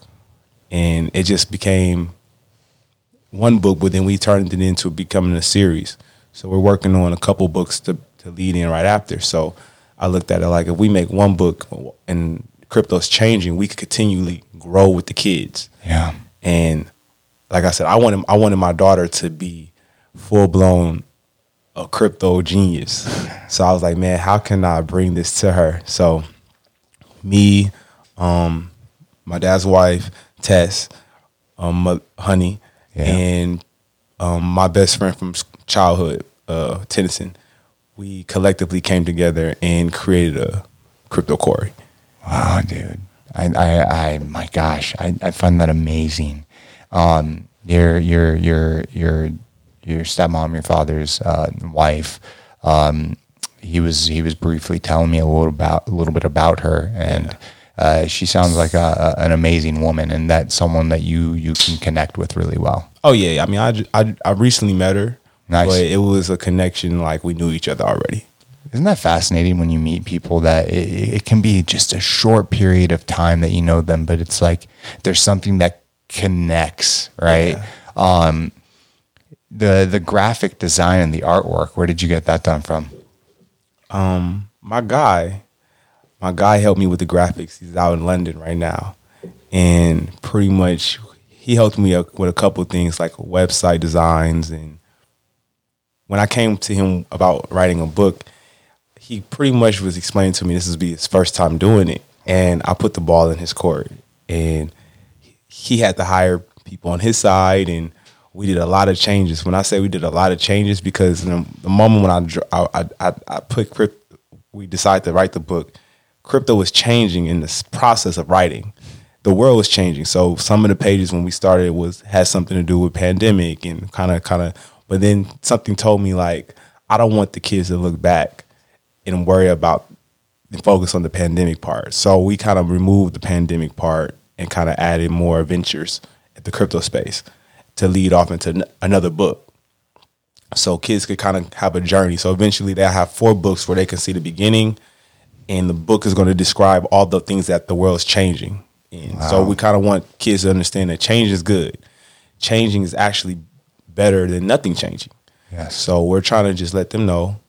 and it just became one book. But then we turned it into becoming a series. So we're working on a couple books to to lead in right after. So I looked at it like if we make one book and crypto's changing, we could continually grow with the kids. yeah. And like I said, I wanted I wanted my daughter to be full blown a crypto genius. So I was like, man, how can I bring this to her? So me, um, my dad's wife, Tess, um, Honey, Yeah. and um, my best friend from childhood, uh, Tennyson, we collectively came together and created a crypto Corey. Wow, dude. I, I, I, my gosh, I, I find that amazing. Um, your, your, your, your, your stepmom, your father's uh, wife. Um, he was, he was briefly telling me a little about, a little bit about her, and uh, she sounds like a, a, an amazing woman, and that's someone that you, you can connect with really well. Oh yeah, I mean, I, I, I recently met her, Nice. but it was a connection like we knew each other already. Isn't that fascinating when you meet people that it, it can be just a short period of time that you know them, but it's like there's something that connects, right? Um, the the graphic design and the artwork. Where did you get that done from? Um, my guy, my guy helped me with the graphics. He's out in London right now, and pretty much he helped me with a couple things like website designs. And when I came to him about writing a book, he pretty much was explaining to me this is be his first time doing it, and I put the ball in his court, and he had to hire people on his side, and we did a lot of changes. When I say we did a lot of changes, because the, the moment when I, I, I, I, put crypto, we decided to write the book, crypto was changing in this process of writing. The world was changing. So some of the pages when we started was had something to do with pandemic and kind of kind of. But then something told me like I don't want the kids to look back and worry about and focus on the pandemic part. So we kind of removed the pandemic part and kind of added more adventures at the crypto space to lead off into another book. So kids could kind of have a journey. So eventually they'll have four books where they can see the beginning and the book is going to describe all the things that the world's changing And so we kind of want kids to understand that change is good. Changing is actually better than nothing changing. Yes. So we're trying to just let them know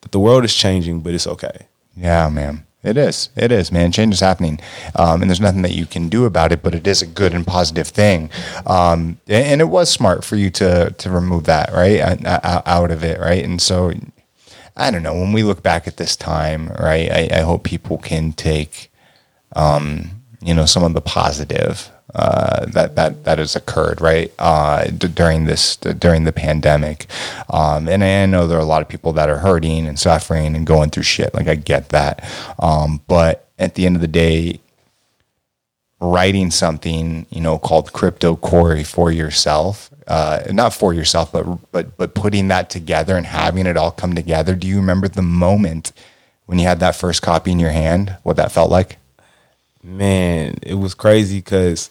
that the world is changing, but it's okay. Yeah, man. It is. It is, man. Change is happening, um, and there's nothing that you can do about it. But it is a good and positive thing, um, and, and it was smart for you to to remove that right out of it, right? And so, I don't know. When we look back at this time, right, I, I hope people can take, um, you know, some of the positive uh, that that that has occurred right uh, d- during this during the pandemic, um, and I know there are a lot of people that are hurting and suffering and going through shit. Like I get that, um, but at the end of the day, writing something you know called crypto Corey for yourself, uh, not for yourself, but but but putting that together and having it all come together. Do you remember the moment when you had that first copy in your hand? What that felt like? Man, it was crazy because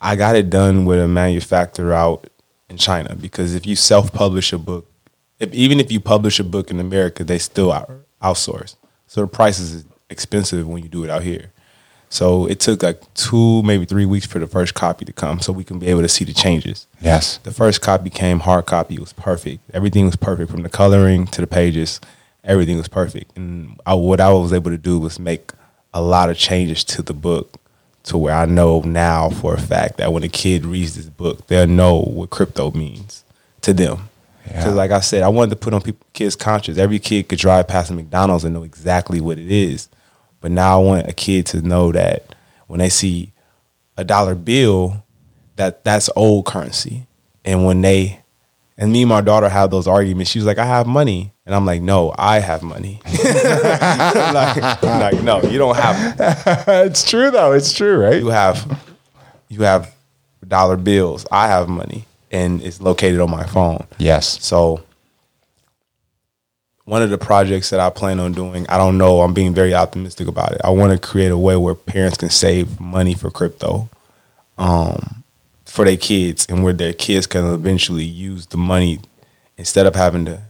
I got it done with a manufacturer out in China. Because if you self-publish a book, if, even if you publish a book in America, they still out, outsource. So the price is expensive when you do it out here. So it took like two, maybe three weeks for the first copy to come, so we can be able to see the changes. Yes. The first copy came hard copy. It was perfect. Everything was perfect from the coloring to the pages. Everything was perfect. And I, what I was able to do was make a lot of changes to the book to where I know now for a fact that when a kid reads this book, they'll know what crypto means to them. Because, Yeah. like I said, I wanted to put on people, kids' conscious. Every kid could drive past a McDonald's and know exactly what it is. But now I want a kid to know that when they see a dollar bill, that that's old currency. And when they, and me and my daughter have those arguments, she was like, I have money. And I'm like, no, I have money. like, like, no, you don't have it's true though. It's true, right? you have you have dollar bills. I have money and it's located on my phone. Yes. So one of the projects that I plan on doing, I don't know, I'm being very optimistic about it. I want to create a way where parents can save money for crypto um, for their kids and where their kids can eventually use the money instead of having to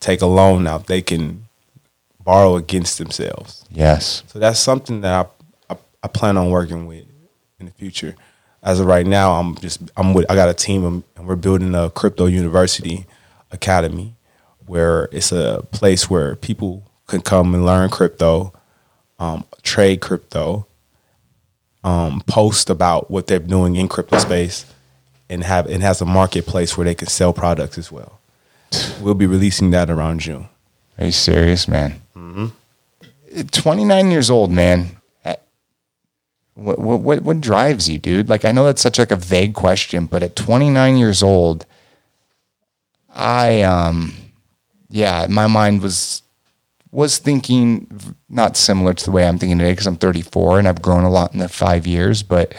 take a loan out, they can borrow against themselves. Yes. So that's something that I, I I plan on working with in the future. As of right now, I'm just I'm with I got a team and and we're building a crypto university academy where it's a place where people can come and learn crypto, um, trade crypto, um, post about what they're doing in crypto space, and have it has a marketplace where they can sell products as well. We'll be releasing that around June. Are you serious, man? Mm-hmm. 29 years old, man. What, what what what drives you, dude? Like I know that's such like a vague question, but at 29 years old, I um yeah, my mind was was thinking not similar to the way I'm thinking today because I'm 34 and I've grown a lot in the 5 years, but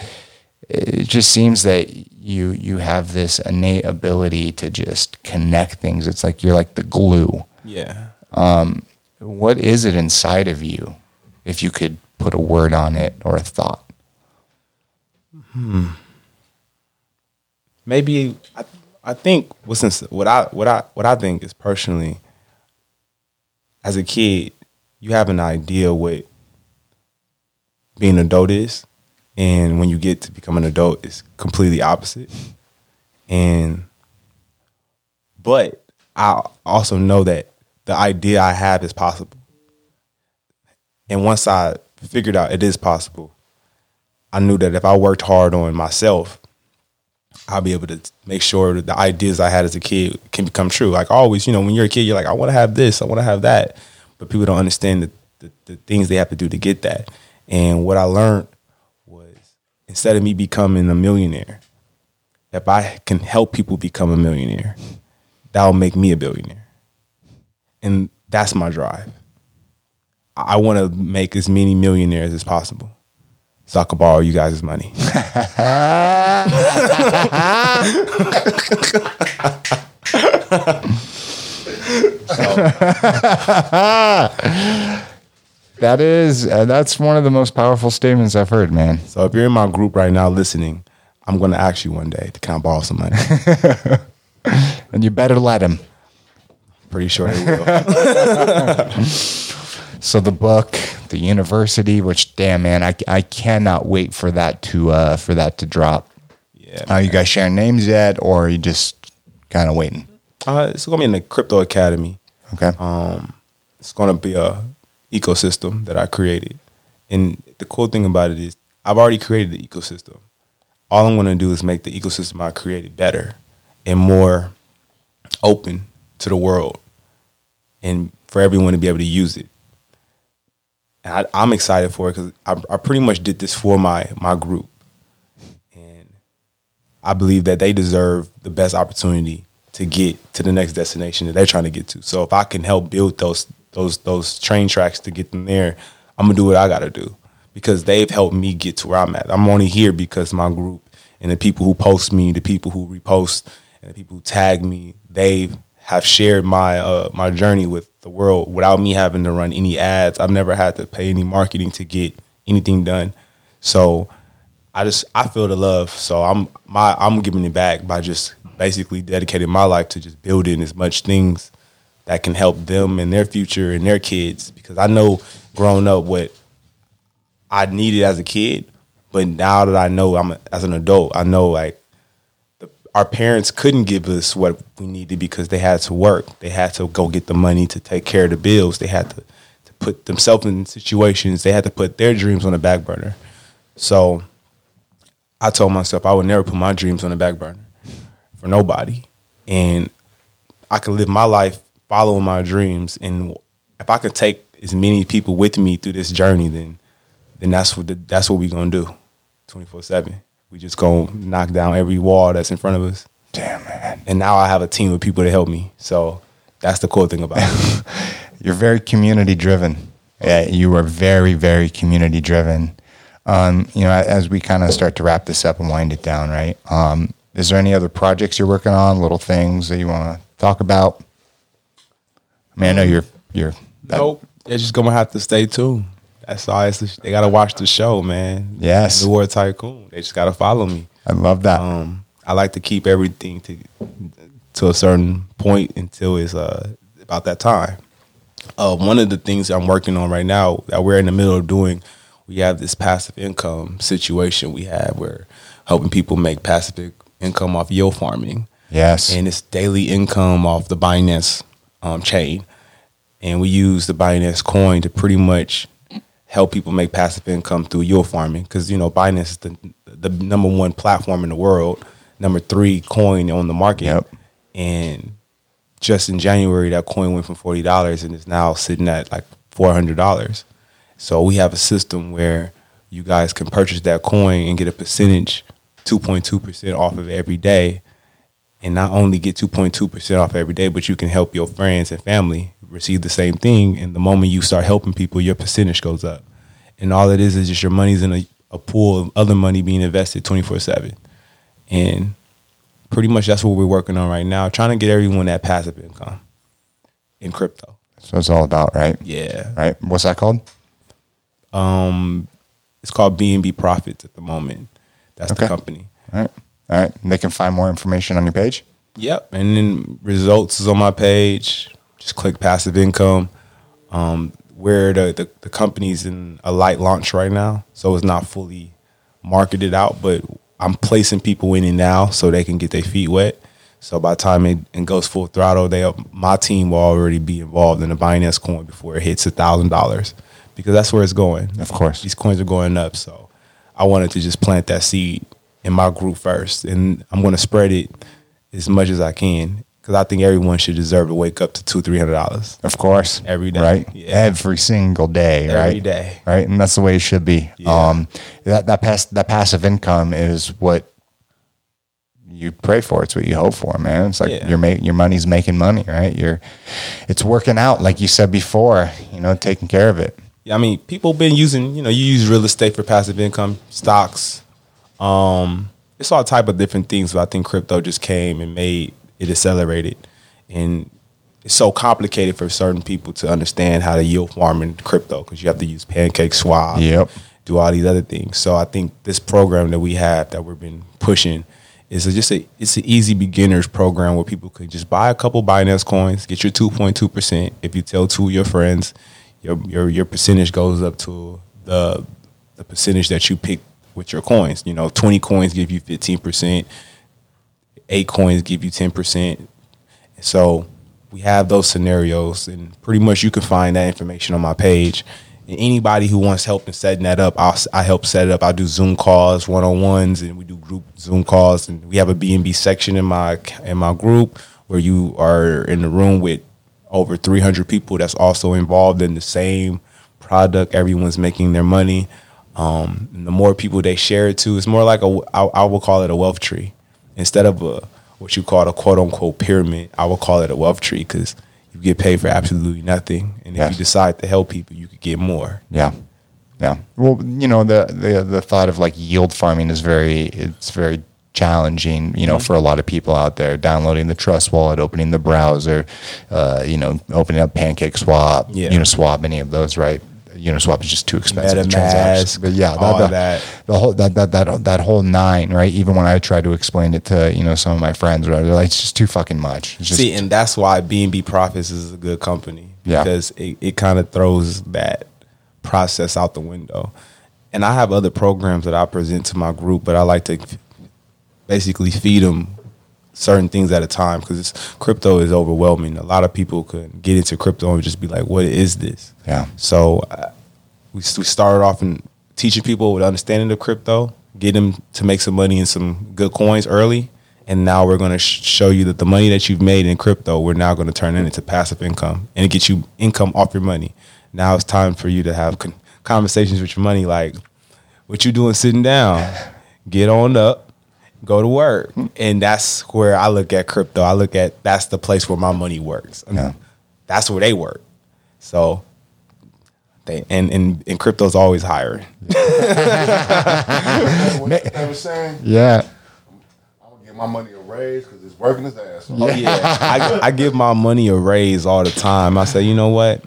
it just seems that you you have this innate ability to just connect things. It's like you're like the glue Yeah. what is it inside of you if you could put a word on it or a thought Hmm. maybe I, I think what's ins- what I what I what I think is personally as a kid you have an idea what being an adult is and when you get to become an adult it's completely opposite and but I also know that the idea I have is possible and once I figured out it is possible I knew that if I worked hard on myself I'll be able to make sure that the ideas I had as a kid can become true. Like always, you know, when you're a kid, you're like, I want to have this, I want to have that, but people don't understand the, the, the things they have to do to get that. And what I learned instead of me becoming a millionaire, if I can help people become a millionaire, that'll make me a billionaire. And that's my drive. I want to make as many millionaires as possible so I can borrow you guys' money. that is uh, that's one of the most powerful statements i've heard man So if you're in my group right now listening, I'm going to ask you one day to kind of borrow some money. and you better let him Pretty sure they will. so the book, the university, which damn man, I, I cannot wait for that to uh, for that to drop. Yeah. Are you guys sharing names yet, or are you just kind of waiting? Uh, it's gonna be in the crypto academy. Okay. Um, it's gonna be a ecosystem that I created, and the cool thing about it is I've already created the ecosystem. All I'm gonna do is make the ecosystem I created better and more open to the world, and for everyone to be able to use it. And I, I'm excited for it because I, I pretty much did this for my my group, and I believe that they deserve the best opportunity to get to the next destination that they're trying to get to. So if I can help build those those those train tracks to get them there, I'm gonna do what I gotta do because they've helped me get to where I'm at. I'm only here because my group and the people who post me, the people who repost, and the people who tag me, they have shared my uh, my journey with the world without me having to run any ads. I've never had to pay any marketing to get anything done. So I just I feel the love. So I'm my I'm giving it back by just basically dedicating my life to just building as much things that can help them and their future and their kids. Because I know growing up what I needed as a kid, but now that I know I'm a, as an adult, I know like the, our parents couldn't give us what we needed because they had to work. They had to go get the money to take care of the bills. They had to, to put themselves in situations. They had to put their dreams on the back burner. So I told myself I would never put my dreams on the back burner for nobody. And I could live my life following my dreams. And if I could take as many people with me through this journey, then then that's what the, that's what we gonna do, twenty four seven. We just gonna knock down every wall that's in front of us. Damn man, And now I have a team of people to help me. So that's the cool thing about it. you're very community driven. Yeah, you are very very community driven. Um, you know, as we kind of start to wrap this up and wind it down, right? Um, is there any other projects you're working on, little things that you want to talk about? I mean, I know you're you're nope. They're just gonna have to stay tuned. That's all. It's, they gotta watch the show, man. Yes. the War Tycoon. They just gotta follow me. I love that. Um, I like to keep everything to to a certain point until it's uh, about that time. Uh, one of the things I'm working on right now that we're in the middle of doing, we have this passive income situation we have where helping people make passive income off yield farming. yes. And it's daily income off the Binance um, chain. And we use the Binance coin to pretty much help people make passive income through yield farming because you know Binance is the the number one platform in the world, number three coin on the market, Yep. and just in January that coin went from forty dollars and is now sitting at like four hundred dollars. So we have a system where you guys can purchase that coin and get a percentage, two point two percent off of every day, and not only get two point two percent off every day, but you can help your friends and family receive the same thing. And the moment you start helping people, your percentage goes up. And all it is is just your money's in a, a pool of other money being invested twenty four seven. And pretty much that's what we're working on right now, trying to get everyone that passive income in crypto. That's what it's all about, right? Yeah. Right. What's that called? Um it's called BNB Profits at the moment. That's Okay. the company. All right. All right. And they can find more information on your page. Yep. And then results is on my page. Just click passive income. Um, where the, the, the company's in a light launch right now. So it's not fully marketed out, but I'm placing people in it now so they can get their feet wet. So by the time it, it goes full throttle, they my team will already be involved in the Binance coin before it hits a thousand dollars. Because that's where it's going. Of course. These coins are going up. So I wanted to just plant that seed in my group first. And I'm gonna spread it as much as I can. Because I think everyone should deserve to wake up to two, three hundred dollars. Of course. Every day. Right. Yeah. Every single day. right. Every day. Right. And that's the way it should be. Yeah. Um, that, that pass, that passive income is what you pray for. It's what you hope for, man. It's like Yeah. your ma- your money's making money, right? You're, it's working out. Like you said before, you know, taking care of it. Yeah, I mean, people been using, you know, you use real estate for passive income, stocks. Um, it's all type of different things, but I think crypto just came and made it accelerated. And it's so complicated for certain people to understand how to yield farm in crypto because you have to use PancakeSwap, Yep. do all these other things. So I think this program that we have that we've been pushing is a, just a it's an easy beginners program where people can just buy a couple Binance coins, get your two point two percent. If you tell two of your friends, your your your percentage goes up to the the percentage that you pick with your coins. You know, twenty coins give you fifteen percent, eight coins give you ten percent. So we have those scenarios, and pretty much you can find that information on my page. And anybody who wants help in setting that up, I'll, I help set it up. I do Zoom calls, one on ones, and we do group Zoom calls. And we have a BNB section in my in my group where you are in the room with over 300 people that's also involved in the same product. Everyone's making their money. Um, the more people they share it to, it's more like a I, I will call it a wealth tree instead of a what you call a quote unquote pyramid. I would call it a wealth tree because you get paid for absolutely nothing, and if Yes. you decide to help people, you could get more. Yeah. Yeah. Well, you know, the, the the thought of like yield farming is very it's very challenging, you know, Mm-hmm. for a lot of people out there. Downloading the Trust Wallet, opening the browser, uh, you know, opening up PancakeSwap, Yeah. Uniswap, any of those, right? Uniswap is just too expensive. to transact. But yeah, all the, that. the whole that, that that that whole nine, right? Even when I try to explain it to you know some of my friends, whatever, they're like, it's just too fucking much. It's just, See, and that's why BNB Profits is a good company Yeah. because it, it kind of throws that process out the window. And I have other programs that I present to my group, but I like to basically feed them certain things at a time because crypto is overwhelming. A lot of people could get into crypto and just be like, "What is this?" Yeah. So uh, we we started off in teaching people with understanding of crypto, get them to make some money in some good coins early, and now we're going to sh- show you that the money that you've made in crypto, we're now going to turn it into passive income and it gets you income off your money. Now it's time for you to have con- conversations with your money, like what you doing sitting down, get on up, go to work, and that's where I look at crypto. I look at that's the place where my money works. And Yeah. That's where they work. So they and and, and crypto's always hiring. what they was saying, yeah, I'm gonna give my money a raise because it's working his ass. off. Oh yeah, I, I give my money a raise all the time. I say, you know what?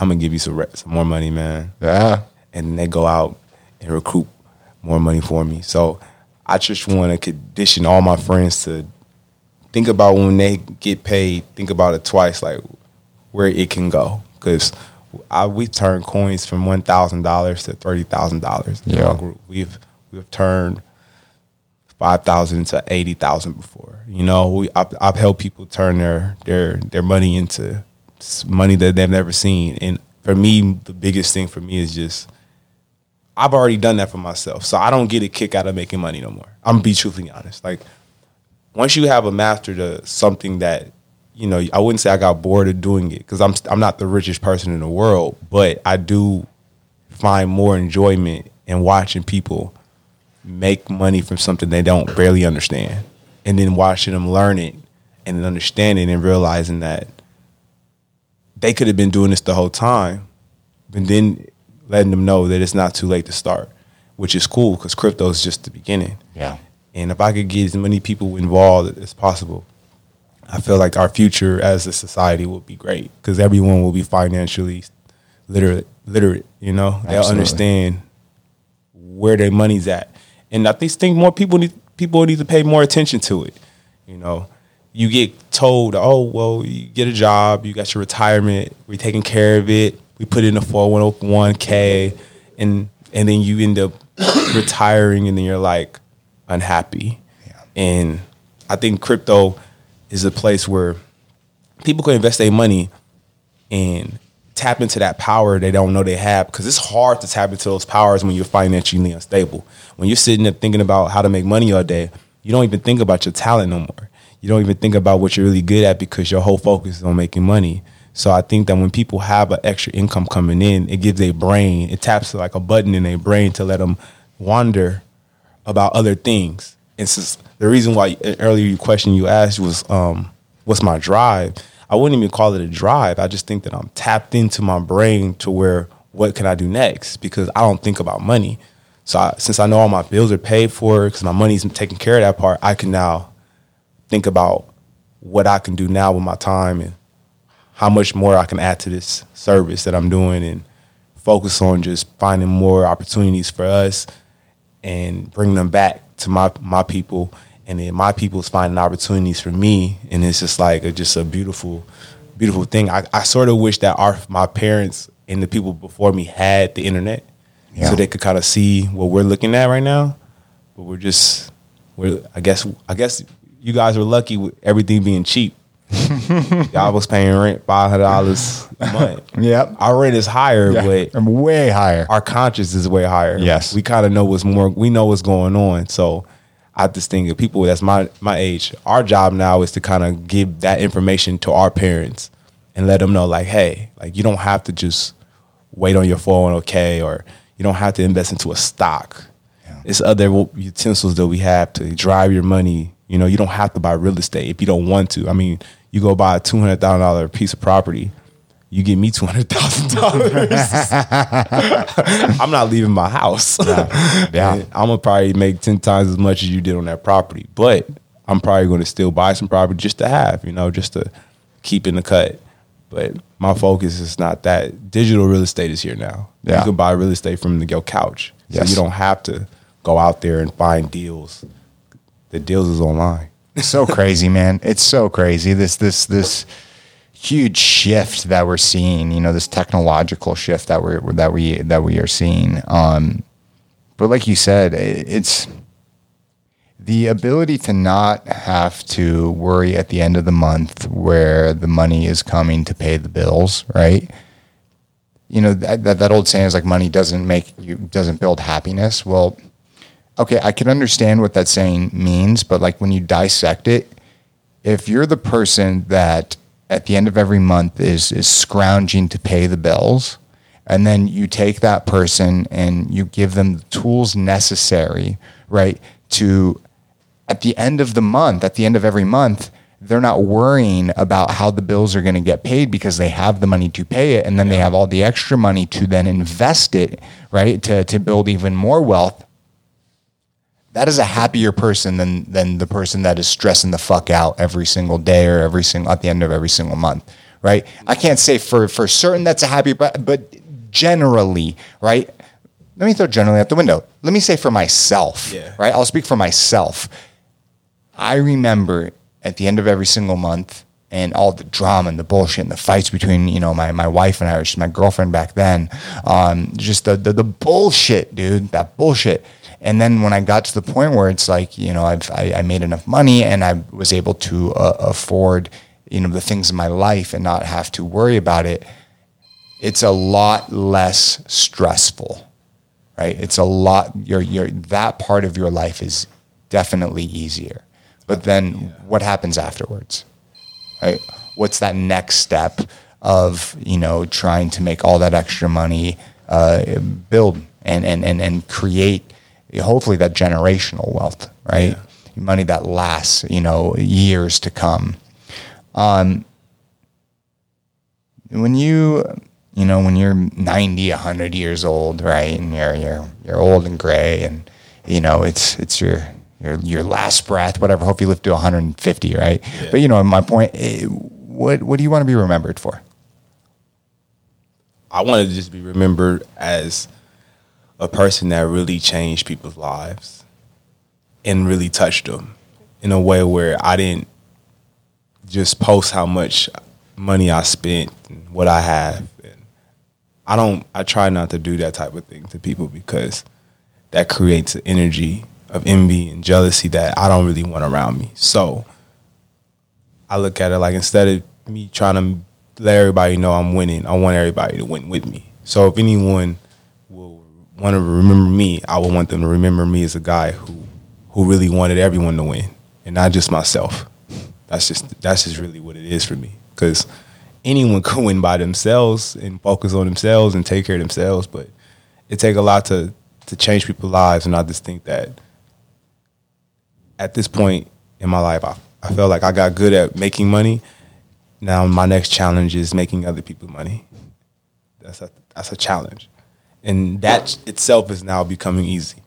I'm gonna give you some some more money, man. yeah, and they go out and recruit more money for me. So I just want to condition all my friends to think about when they get paid, think about it twice, like where it can go. Because we turn coins from one thousand dollars to thirty thousand dollars in Yeah. our group. We've we've turned five thousand to eighty thousand before. You know, we I've, I've helped people turn their their their money into money that they've never seen. And for me, the biggest thing for me is just I've already done that for myself, so I don't get a kick out of making money no more. I'm gonna be truthfully honest. Like once you have a master to something that you know, I wouldn't say I got bored of doing it because I'm I'm not the richest person in the world, but I do find more enjoyment in watching people make money from something they don't barely understand, and then watching them learn it and understanding and realizing that they could have been doing this the whole time, but then letting them know that it's not too late to start, which is cool because crypto is just the beginning. yeah. And if I could get as many people involved as possible, I feel like our future as a society will be great because everyone will be financially literate. Literate, you know, they'll understand where their money's at, and I just think more people need people need to pay more attention to it. You know, you get told, oh well, you get a job, you got your retirement, we're taking care of it, we put in a four hundred oh one k, and and then you end up retiring, and then you're like unhappy, and I think crypto is a place where people can invest their money and tap into that power they don't know they have because it's hard to tap into those powers when you're financially unstable. When you're sitting there thinking about how to make money all day, you don't even think about your talent no more. You don't even think about what you're really good at because your whole focus is on making money. So I think that when people have an extra income coming in, it gives a brain, it taps like a button in their brain to let them wander about other things. And since the reason why earlier your question you asked was, um, what's my drive? I wouldn't even call it a drive. I just think that I'm tapped into my brain to where what can I do next? Because I don't think about money. So I, since I know all my bills are paid for, because my money's taking care of that part, I can now think about what I can do now with my time and how much more I can add to this service that I'm doing and focus on just finding more opportunities for us and bring them back to my my people and then my people's finding opportunities for me and it's just like a, just a beautiful beautiful thing I, I sort of wish that our my parents and the people before me had the internet, Yeah. so they could kind of see what we're looking at right now. But we're just, we're I guess I guess you guys were lucky with everything being cheap. Y'all was paying rent five hundred dollars a month. Yep. Our rent is higher, but I'm way higher. our conscience is way higher. Yes. we kind of know what's more. We know what's going on. So I just think of people that's my my age. Our job now is to kind of give that information to our parents and let them know, like, hey, like you don't have to just wait on your 401k or you don't have to invest into a stock. It's other utensils that we have to drive your money. You know, you don't have to buy real estate if you don't want to. I mean, you go buy a two hundred thousand dollar piece of property, you give me two hundred thousand dollars. I'm not leaving my house. Yeah. And I'm gonna probably make ten times as much as you did on that property, but I'm probably going to still buy some property just to have, you know, just to keep in the cut. But my focus is not that. Digital real estate is here now. Yeah. You can buy real estate from the, your couch, so Yes. you don't have to go out there and find deals. The deals is online. so crazy, man. It's so crazy. This this this huge shift that we're seeing. You know, this technological shift that we're that we that we are seeing. Um, but like you said, it's the ability to not have to worry at the end of the month where the money is coming to pay the bills, right? You know that that, that old saying is like money doesn't make you doesn't build happiness. Well, okay, I can understand what that saying means, but like when you dissect it, if you're the person that at the end of every month is is scrounging to pay the bills, and then you take that person and you give them the tools necessary, right, to at the end of the month, at the end of every month, they're not worrying about how the bills are going to get paid because they have the money to pay it and then they have all the extra money to then invest it, right, to to build even more wealth that is a happier person than than the person that is stressing the fuck out every single day or every single at the end of every single month, right? I can't say for for certain that's a happy, but but generally, right? Let me throw generally out the window. Let me say for myself, Yeah. right? I'll speak for myself. I remember at the end of every single month and all the drama and the bullshit and the fights between, you know, my, my wife and I, or she's my girlfriend back then. Um, just the, the, the bullshit, dude, that bullshit. And then when I got to the point where it's like, you know, I've, I, I made enough money and I was able to uh, afford, you know, the things in my life and not have to worry about it, it's a lot less stressful right? It's a lot. Your your that part of your life is definitely easier. But then what happens afterwards? Right? What's that next step of you know trying to make all that extra money, uh, build and and and and create hopefully that generational wealth, right? Money that lasts, you know, years to come Um, when you you know when you're 90 100 years old right and you're you're you're old and gray and you know it's it's your your your last breath whatever hope you live to 150 right? But you know my point eh, what what do you want to be remembered for? I wanted to just be remembered as a person that really changed people's lives and really touched them in a way where I didn't just post how much money I spent and what I have. And I don't I try not to do that type of thing to people because that creates energy of envy and jealousy that I don't really want around me. So I look at it like instead of me trying to let everybody know I'm winning, I want everybody to win with me. So if anyone will want to remember me, I would want them to remember me as a guy who who really wanted everyone to win and not just myself. That's just that's just really what it is for me. Because anyone could win by themselves and focus on themselves and take care of themselves, but it take a lot to to change people's lives. And I just think that at this point in my life, I, I felt like I got good at making money. Now my next challenge is making other people money. That's a that's a challenge, and that itself is now becoming easy.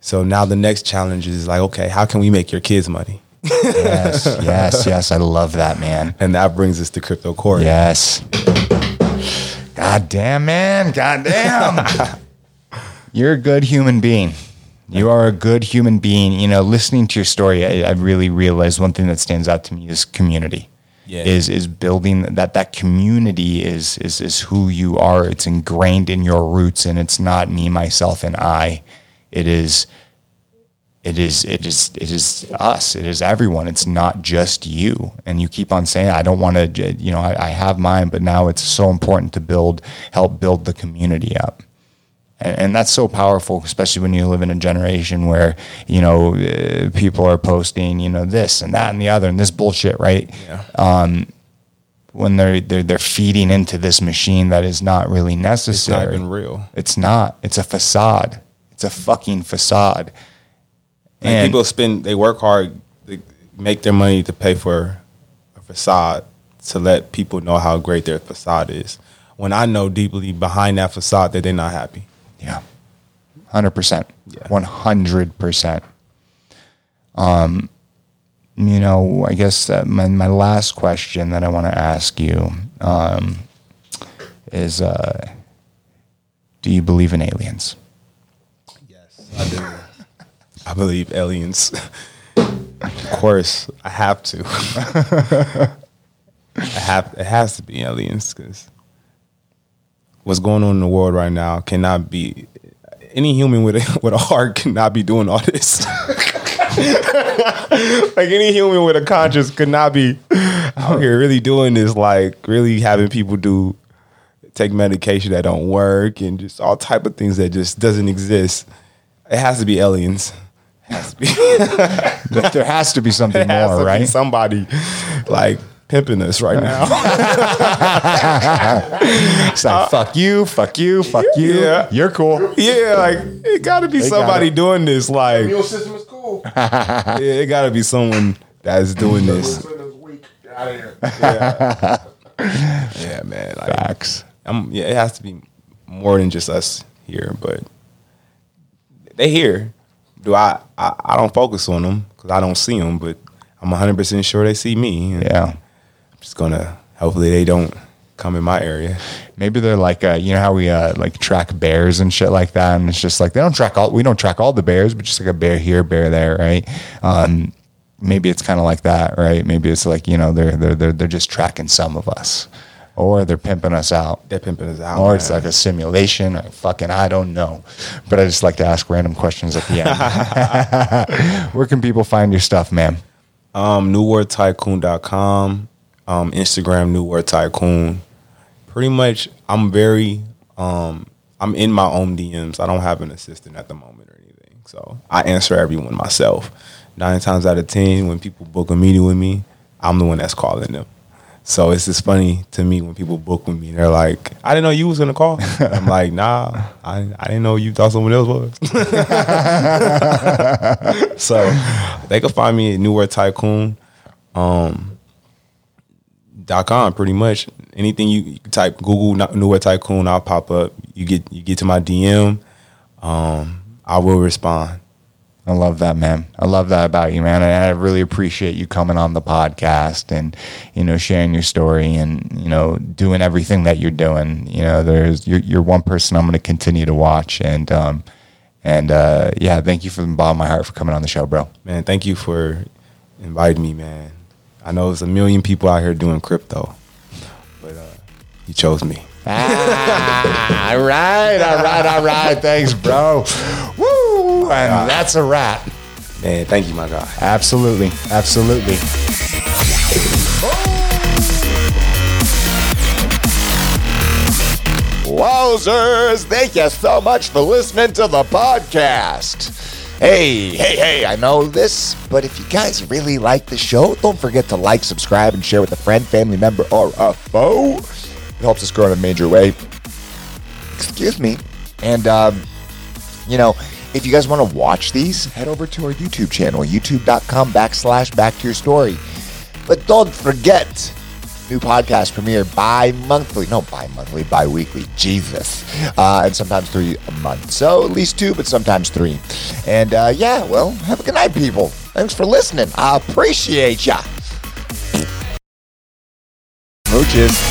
So now the next challenge is like, okay, how can we make your kids money? yes yes yes i love that man And that brings us to crypto core. Yes. God damn, man. God damn. You're a good human being. You are a good human being. You know, listening to your story, I, I really realized one thing that stands out to me is community. Yeah. is is building that that community is is is who you are. It's ingrained in your roots, and it's not me, myself, and I. It is it is it is it is us it is everyone it's not just you and you keep on saying i don't want to you know I, I have mine but now it's so important to build help build the community up and, and that's so powerful especially when you live in a generation where you know uh, people are posting you know this and that and the other and this bullshit right um, when they're, they're they're feeding into this machine that is not really It's not necessary even real. it's not it's a facade it's a fucking facade Like And- people spend, they work hard, they make their money to pay for a facade to let people know how great their facade is. When I know deeply behind that facade that they're not happy. Yeah. 100%. Yeah. 100%. Um, you know, I guess that my, my last question that I want to ask you um, is uh, Do you believe in aliens? Yes, I do. I believe aliens. of course, I have to. I have. It has to be aliens because what's going on in the world right now cannot be. Any human with a, with a heart cannot be doing all this. like any human with a conscience could not be out here really doing this. Like really having people do take medication that don't work and just all type of things that just doesn't exist. It has to be aliens. It has to be. there has to be something more, right? somebody like pimping us right now. It's like, uh, fuck you, fuck you, fuck you. Yeah. You're cool. yeah, like it got to be got somebody it. doing this. Like, Immune system is cool. yeah, it got to be someone that's doing this. System is weak. Get out of here. Yeah, man. Like, Facts. I'm, yeah, it has to be more than just us here, but they here. Do I? I, I don't focus on them because I don't see them, but I'm 100 percent sure they see me. And Yeah. I'm just gonna. Hopefully, they don't come in my area. Maybe they're like, uh, you know how we uh, like track bears and shit like that, and it's just like they don't track all. We don't track all the bears, but just like a bear here, bear there, right? Um, maybe it's kind of like that, right? Maybe it's like you know they're they're they're they're just tracking some of us, or they're pimping us out, They're pimping us out. or it's like a simulation. Or fucking, I don't know. But I just like to ask random questions at the end. Where can people find your stuff, man? um, newworldtycoon.com, um, Instagram, New World Tycoon. Pretty much, I'm very, um, I'm in my own DMs. I don't have an assistant at the moment or anything. So I answer everyone myself. Nine times out of 10, when people book a meeting with me, I'm the one that's calling them. So it's just funny to me when people book with me. They're like, I didn't know you was to call. I'm like, nah, I, I didn't know you thought someone else was. so they can find me at New World Tycoon um, com pretty much. Anything you, you type Google World Tycoon, I'll pop up. You get you get to my DM, um, I will respond. I love that, man. I love that about you, man. And I really appreciate you coming on the podcast and, you know, sharing your story and, you know, doing everything that you're doing. You know, there's, you're, you're one person I'm going to continue to watch. And, um, and, uh, yeah, thank you from the bottom of my heart for coming on the show, bro. Man, thank you for inviting me, man. I know there's a million people out here doing crypto, but uh, you chose me. Ah, all right, all right, all right. Thanks, bro. Woo! And that's a wrap. Man, thank you, my guy. Absolutely. Absolutely. Wowzers! Thank you so much for listening to the podcast. Hey, hey, hey, I know this, but if you guys really like the show, don't forget to like, subscribe, and share with a friend, family member, or a foe. It helps us grow in a major way. Excuse me. And, um, you know, if you guys want to watch these, head over to our YouTube channel, youtube.com backslash back to your story. But don't forget, new podcast premiere bi-monthly no bi-monthly bi-weekly jesus. Uh, and sometimes three a month so at least two but sometimes three. And uh, yeah well have a good night people. Thanks for listening. I appreciate ya. Mooches